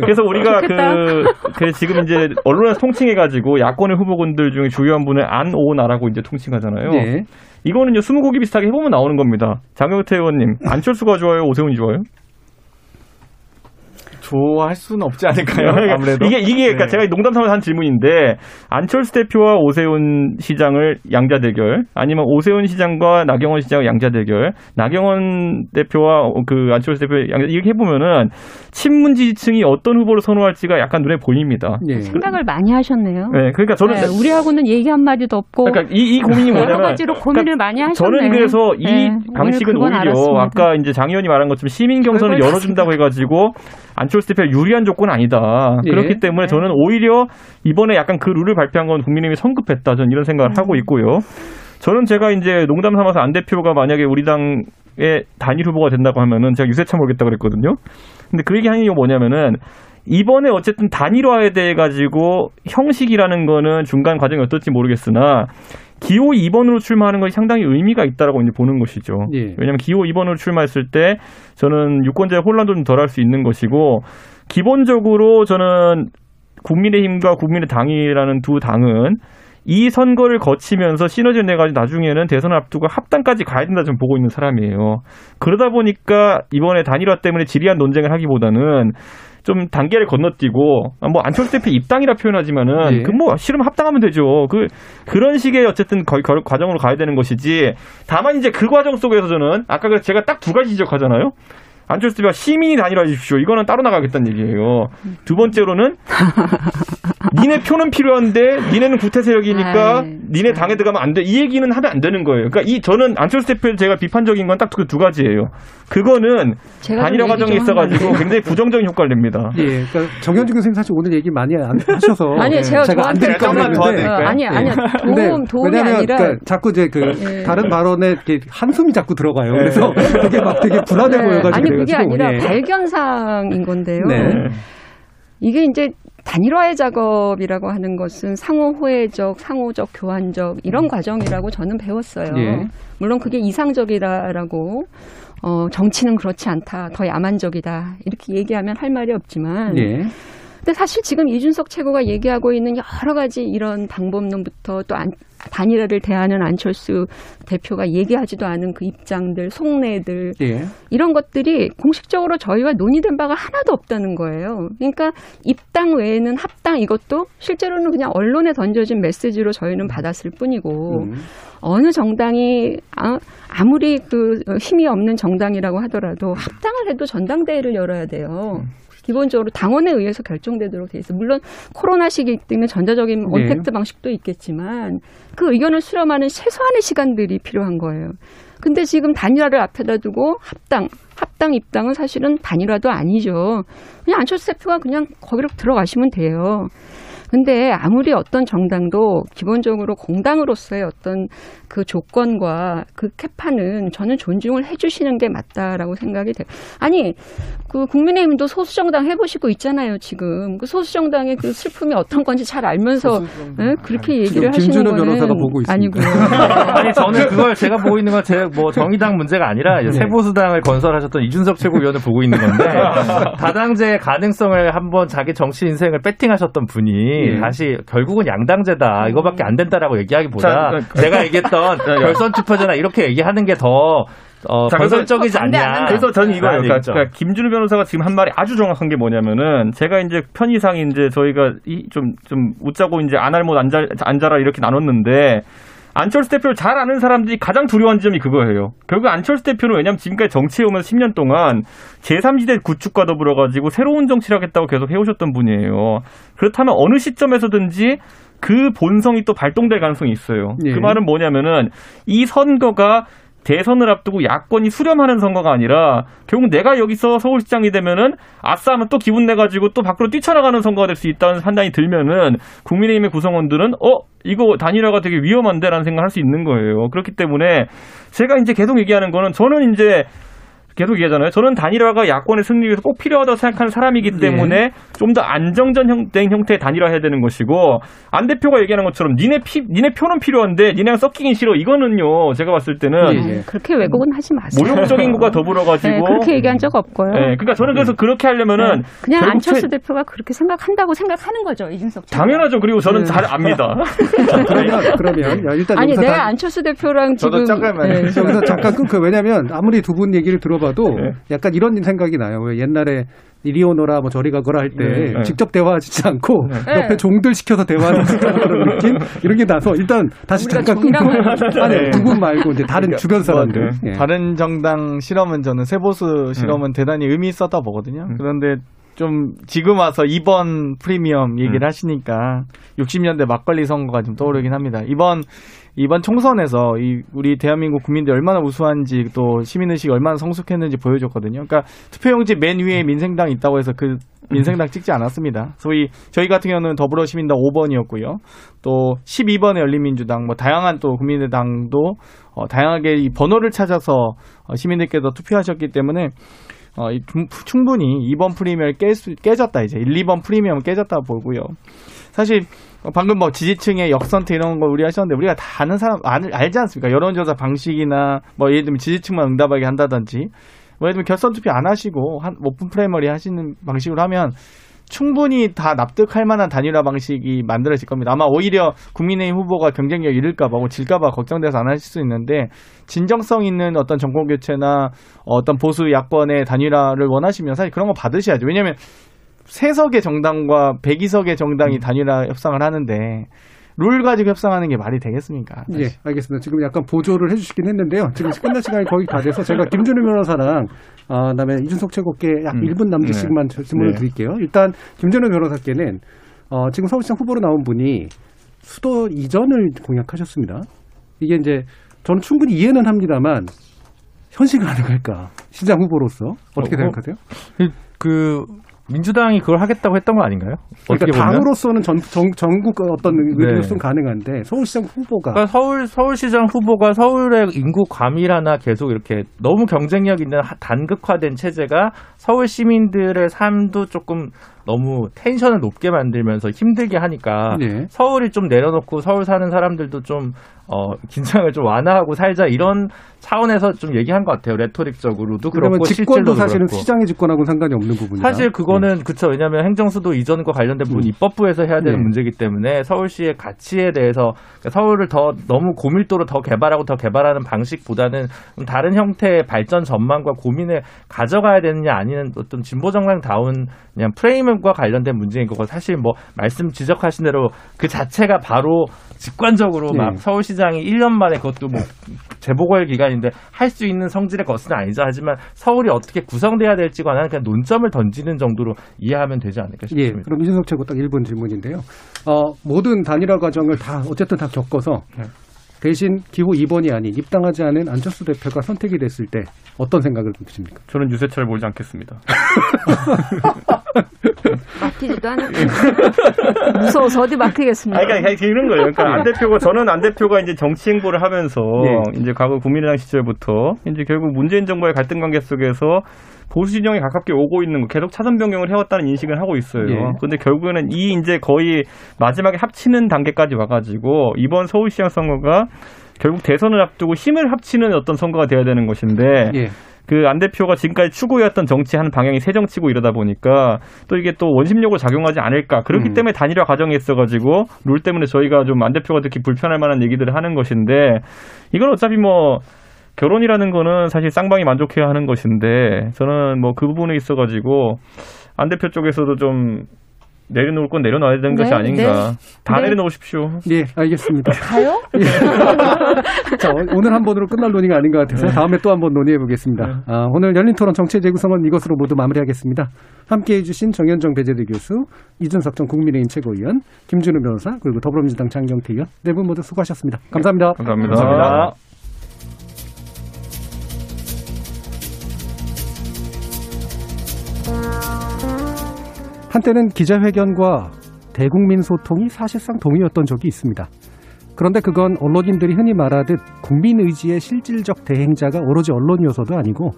그래서 우리가 좋겠다. 그, 그 지금 이제 언론에서 통칭해가지고 야권의 후보군들 중에 주요한 분을 안오나라고 이제 통칭하잖아요. 네. 이거는요 스무고기 비슷하게 해보면 나오는 겁니다. 장경태 의원님 안철수가 좋아요, 오세훈이 좋아요? 좋아할 수는 없지 않을까요? 아무래도 이게 이게 그러니까 네. 제가 농담 삼아서 한 질문인데 안철수 대표와 오세훈 시장을 양자 대결 아니면 오세훈 시장과 나경원 시장의 양자 대결 나경원 대표와 그 안철수 대표 양자 이렇게 해보면은 친문 지지층이 어떤 후보를 선호할지가 약간 눈에 보입니다. 예. 생각을 많이 하셨네요. 네, 그러니까 저는 네, 우리하고는 얘기 한 마디도 없고 그러니까 이, 이 고민이 여러 뭐냐면 가지로 고민을 많이 하셨네. 저는 그래서 이 네, 방식은 오히려 알았습니다. 아까 이제 장 의원이 말한 것처럼 시민 경선을 열어준다고 해가지고 안철수 대표 유리한 조건은 아니다. 예. 그렇기 때문에 네. 저는 오히려 이번에 약간 그 룰을 발표한 건 국민의힘이 성급했다. 저는 이런 생각을 음. 하고 있고요. 저는 제가 이제 농담 삼아서 안 대표가 만약에 우리 당의 단일 후보가 된다고 하면은 제가 유세차 몰겠다 그랬거든요. 근데 그 얘기 하는 이유가 뭐냐면은 이번에 어쨌든 단일화에 대해 가지고 형식이라는 거는 중간 과정이 어떨지 모르겠으나 기호 2번으로 출마하는 것이 상당히 의미가 있다라고 이제 보는 것이죠. 예. 왜냐하면 기호 2번으로 출마했을 때 저는 유권자의 혼란도 좀 덜할 수 있는 것이고 기본적으로 저는 국민의힘과 국민의당이라는 두 당은 이 선거를 거치면서 시너지를 내가지고 나중에는 대선을 앞두고 합당까지 가야 된다 좀 보고 있는 사람이에요. 그러다 보니까 이번에 단일화 때문에 지리한 논쟁을 하기보다는 좀 단계를 건너뛰고 아, 뭐 안철수 대표 입당이라 표현하지만은 예. 그뭐 싫으면 합당하면 되죠. 그 그런 식의 어쨌든 거, 거, 과정으로 가야 되는 것이지. 다만 이제 그 과정 속에서 저는 아까 그 제가 딱 두 가지 지적하잖아요. 안철수 대표가 시민이 단일화해 주십시오. 이거는 따로 나가겠다는 얘기예요. 두 번째로는 *laughs* 니네 표는 필요한데 니네는 구태 세력이니까 니네 당에 들어가면 안 돼. 이 얘기는 하면 안 되는 거예요. 그러니까 이 저는 안철수 대표 제가 비판적인 건 딱 그 두 가지예요. 그거는 단일화 좀 있어가지고 굉장히 부정적인 효과를 냅니다. 예, 그러니까 정현준 교수님 사실 오늘 얘기 많이 안 하셔서 *laughs* 아니요, 제가 제가 안 드릴까 조금만 더 그랬는데 드릴까요? 어, 아니 아니야 근데 도움 도움이 왜냐면 아니라 그러니까 자꾸 이제 그 예. 다른 발언에 이렇게 한숨이 자꾸 들어가요. 그래서 되게 막 되게 불안해 네, 보여가지고 아니 그게 아니라 예. 발견사항인 건데요. 네. 이게 이제 단일화의 작업이라고 하는 것은 상호 호혜적, 상호적, 교환적 이런 과정이라고 저는 배웠어요. 예. 물론 그게 이상적이다라고 어, 정치는 그렇지 않다, 더 야만적이다 이렇게 얘기하면 할 말이 없지만 예. 근데 사실 지금 이준석 최고가 얘기하고 있는 여러 가지 이런 방법론부터 또 안, 단일화를 대하는 안철수 대표가 얘기하지도 않은 그 입장들, 속내들 예. 이런 것들이 공식적으로 저희와 논의된 바가 하나도 없다는 거예요. 그러니까 입당 외에는 합당 이것도 실제로는 그냥 언론에 던져진 메시지로 저희는 받았을 뿐이고 음. 어느 정당이 아, 아무리 그 힘이 없는 정당이라고 하더라도 합당을 해도 전당대회를 열어야 돼요. 기본적으로 당원에 의해서 결정되도록 돼 있어. 요 물론 코로나 시기 때문에 전자적인 네. 언택트 방식도 있겠지만 그 의견을 수렴하는 최소한의 시간들이 필요한 거예요. 근데 지금 단일화를 앞에다 두고 합당, 합당 입당은 사실은 단일화도 아니죠. 그냥 안철수 대표가 그냥 거기로 들어가시면 돼요. 근데 아무리 어떤 정당도 기본적으로 공당으로서의 어떤 그 조건과 그 캐파는 저는 존중을 해주시는 게 맞다라고 생각이 돼요. 아니, 그 국민의힘도 소수정당 해보시고 있잖아요, 지금. 그 소수정당의 그 슬픔이 어떤 건지 잘 알면서 예? 그렇게 얘기를 하시는 김준호 거는 변호사가 보고 있습니다. 아니고요. *laughs* 아니 저는 그걸 제가 보고 있는 건 제 뭐 정의당 문제가 아니라 이제 네. 새보수당을 건설하셨던 이준석 최고위원을 보고 있는 건데 *laughs* 다당제 가능성을 한번 자기 정치 인생을 배팅하셨던 분이 예. 다시 결국은 양당제다 이거밖에 안 된다라고 얘기하기보다 자, 그- 제가 얘기했던 *laughs* 결선 투표제나 이렇게 얘기하는 게더 어, 자, 건설적이지 않냐. 그래서 저는 이거예요. 그러니까. 그러니까 김준우 변호사가 지금 한 말이 아주 정확한 게 뭐냐면은 제가 이제 편의상 이제 저희가 좀좀 웃자고 이제 안 할못 앉아 앉아라 이렇게 나눴는데 안철수 대표를 잘 아는 사람들이 가장 두려워하는 점이 그거예요. 결국 안철수 대표는 왜냐하면 지금까지 정치에 오면서 10년 동안 제3지대 구축과 더불어 가지고 새로운 정치를 하겠다고 계속 해오셨던 분이에요. 그렇다면 어느 시점에서든지 그 본성이 또 발동될 가능성이 있어요. 예. 그 말은 뭐냐면은 이 선거가 대선을 앞두고 야권이 수렴하는 선거가 아니라 결국 내가 여기서 서울시장이 되면은 아싸 하면 또 기분 내가지고 또 밖으로 뛰쳐나가는 선거가 될 수 있다는 판단이 들면은 국민의힘의 구성원들은 어 이거 단일화가 되게 위험한데라는 생각을 할 수 있는 거예요. 그렇기 때문에 제가 이제 계속 얘기하는 거는 저는 이제 계속 얘기하잖아요. 저는 단일화가 야권의 승리 위해서 꼭 필요하다고 생각하는 사람이기 때문에 좀더 안정적인 형태의 단일화해야 되는 것이고 안 대표가 얘기하는 것처럼 니네 피, 니네 표는 필요한데 니네랑 섞이긴 싫어. 이거는요. 제가 봤을 때는 예, 예. 그렇게 왜곡은 하지 마세요. 모욕적인 것과 더불어 가지고 네, 그렇게 얘기한 적 없고요. 네, 그러니까 저는 그래서 그렇게 하려면은 네, 그냥 안철수 최- 대표가 그렇게 생각한다고 생각하는 거죠, 이준석. 당연하죠. 그리고 저는 네. 잘 압니다. *laughs* 자, 그러면 그러면 야, 일단 아니 내가 다- 안철수 대표랑 저도 지금 잠깐만요. 네. 여기서 잠깐 끊고 왜냐하면 아무리 두 분 얘기를 들어봐 도 네. 약간 이런 생각이 나요. 왜 옛날에 이리 오너라 뭐 저리 가거라 할때 네. 직접 대화하지 않고 네. 옆에 종들 시켜서 대화하는 *laughs* 그런 느낌 이런 게 나서 일단 다시 잠깐 끊고 아니 네. 두분 말고 이제 다른 그러니까 주변 사람들 뭐, 예. 다른 정당 실험은 저는 세보수 실험은 대단히 의미 있었다 보거든요. 음. 그런데 좀 지금 와서 이번 프리미엄 얘기를 음. 하시니까 60년대 막걸리 선거가 좀 떠오르긴 합니다. 이번 이번 총선에서 이 우리 대한민국 국민들이 얼마나 우수한지 또 시민의식이 얼마나 성숙했는지 보여줬거든요. 그러니까 투표용지 맨 위에 민생당 있다고 해서 그 민생당 찍지 않았습니다. 소위 저희 같은 경우는 더불어시민당 5번이었고요. 또 12번의 열린민주당 뭐 다양한 또 국민의당도 어, 다양하게 이 번호를 찾아서 어, 시민들께서 투표하셨기 때문에 어, 이 중- 충분히 이번 프리미엄을 깨, 깨졌다 이제 1, 2번 프리미엄은 깨졌다 보고요. 사실 어, 방금 뭐 지지층의 역선택 이런 거 우리 하셨는데 우리가 다 아는 사람 알, 알지 않습니까? 여론조사 방식이나 뭐 예를 들면 지지층만 응답하게 한다든지 뭐 예를 들면 결선 투표 안 하시고 한 open primary 하시는 방식으로 하면 충분히 다 납득할 만한 단일화 방식이 만들어질 겁니다. 아마 오히려 국민의힘 후보가 경쟁력 잃을까봐, 뭐 질까봐 걱정돼서 안 하실 수 있는데, 진정성 있는 어떤 정권 교체나 어떤 보수 야권의 단일화를 원하시면 사실 그런 거 받으셔야죠. 왜냐면, 세석의 정당과 백이석의 정당이 단일화 협상을 하는데, 룰 가지고 협상하는 게 말이 되겠습니까? 예, 알겠습니다. 지금 약간 보조를 해주시긴 했는데요. 지금 끝날 시간이 거의 다 돼서 제가 김준우 변호사랑 어, 그다음에 이준석 최고께 약 음. 1분 남짓씩만 질문을 네. 드릴게요. 일단 김준우 변호사께는 어, 지금 서울시장 후보로 나온 분이 수도 이전을 공약하셨습니다. 이게 이제 저는 충분히 이해는 합니다만 현실 가능할까? 시장 후보로서 어떻게 어, 생각하세요? 그 민주당이 그걸 하겠다고 했던 거 아닌가요? 그러니까? 당으로서는 전, 전, 전국 어떤 네. 의료로서는 가능한데 서울시장 후보가 그러니까 서울 서울시장 후보가 서울의 인구 과밀화나 계속 이렇게 너무 경쟁력 있는 하- 단극화된 체제가 서울 시민들의 삶도 조금 너무 텐션을 높게 만들면서 힘들게 하니까 네. 서울이 좀 내려놓고 서울 사는 사람들도 좀 어, 긴장을 좀 완화하고 살자 이런 차원에서 좀 얘기한 것 같아요. 레토릭적으로도 그러면 그렇고 직권도 실질로도 사실은 그렇고. 시장의 직권하고는 상관이 없는 부분이다. 사실 그거는 그쵸 왜냐하면 행정수도 이전과 관련된 부분 음. 입법부에서 해야 되는 네. 문제이기 때문에 서울시의 가치에 대해서 그러니까 서울을 더 너무 고밀도로 더 개발하고 더 개발하는 방식보다는 좀 다른 형태의 발전 전망과 고민을 가져가야 되느냐 아니면 어떤 진보 정당다운 그냥 프레임과 관련된 문제인 거고 사실 뭐 말씀 지적하신 대로 그 자체가 바로 직관적으로 네. 막 서울시장이 1년 만에 그것도 뭐 재보궐 기간인데 할 수 있는 성질의 것은 아니죠. 하지만 서울이 어떻게 구성돼야 될지 관한 그냥 논점을 던지는 정도로 이해하면 되지 않을까 예, 싶습니다. 그럼 이준석 최고 딱 1분 질문인데요. 어, 모든 단일화 과정을 다 어쨌든 다 겪어서 네. 대신 기호 2번이 아닌 입당하지 않은 안철수 대표가 선택이 됐을 때 어떤 생각을 드십니까? 저는 유세차를 몰지 않겠습니다. *laughs* 막히지도 않았고 무서워서 어디 막히겠습니까? 아니, 그러니까 이런 거예요. 그러니까 안 대표가 저는 안 대표가 이제 정치 행보를 하면서 네. 이제 과거 국민의당 시절부터 이제 결국 문재인 정부의 갈등 관계 속에서 보수 진영에 가깝게 오고 있는 거 계속 차선 변경을 해왔다는 인식을 하고 있어요. 예. 근데 결국에는 이 이제 거의 마지막에 합치는 단계까지 와가지고 이번 서울시장 선거가 결국 대선을 앞두고 힘을 합치는 어떤 선거가 돼야 되는 것인데 예. 그안 대표가 지금까지 추구해왔던 정치하는 방향이 새 정치고 이러다 보니까 또 이게 또 원심력을 작용하지 않을까 그렇기 음. 때문에 단일화 과정이 있어가지고 룰 때문에 저희가 좀 안 대표가 특히 불편할 만한 얘기들을 하는 것인데 이건 어차피 뭐 결혼이라는 거는 사실 쌍방이 만족해야 하는 것인데 저는 뭐 그 부분에 있어 가지고 안 대표 쪽에서도 좀 내려놓을 건 내려놔야 되는 네, 것이 아닌가 다 네. 내려놓으십시오. 예, 알겠습니다. 가요? *laughs* 자, 오- 오늘 한 번으로 끝날 논의가 아닌 것 같아서 다음에 또 한 번 논의해 보겠습니다. 아, 오늘 열린 토론 정치 재구성은 이것으로 모두 마무리하겠습니다. 함께 해주신 정현정 배재대 교수, 이준석 전 국민의힘 최고위원, 김준우 변호사, 그리고 더불어민주당 장경태 의원 네 분 모두 수고하셨습니다. 감사합니다. 감사합니다. 감사합니다. 한때는 기자회견과 대국민 소통이 사실상 동의였던 적이 있습니다. 그런데 그건 언론인들이 흔히 말하듯 국민 의지의 실질적 대행자가 오로지 언론이어서도 아니고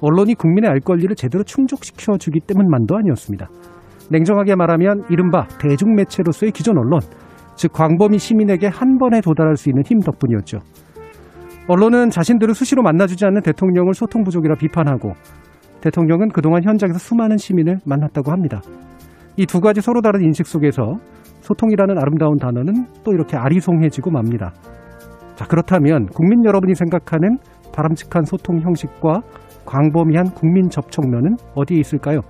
언론이 국민의 알 권리를 제대로 충족시켜 주기 때문만도 아니었습니다. 냉정하게 말하면 이른바 대중매체로서의 기존 언론, 즉 광범위 시민에게 한 번에 도달할 수 있는 힘 덕분이었죠. 언론은 자신들을 수시로 만나주지 않는 대통령을 소통 부족이라 비판하고 대통령은 그동안 현장에서 수많은 시민을 만났다고 합니다. 이 두 가지 서로 다른 인식 속에서 소통이라는 아름다운 단어는 또 이렇게 아리송해지고 맙니다. 자, 그렇다면 국민 여러분이 생각하는 바람직한 소통 형식과 광범위한 국민 접촉면은 어디에 있을까요?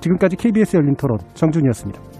지금까지 KBS 열린 토론 정준이었습니다.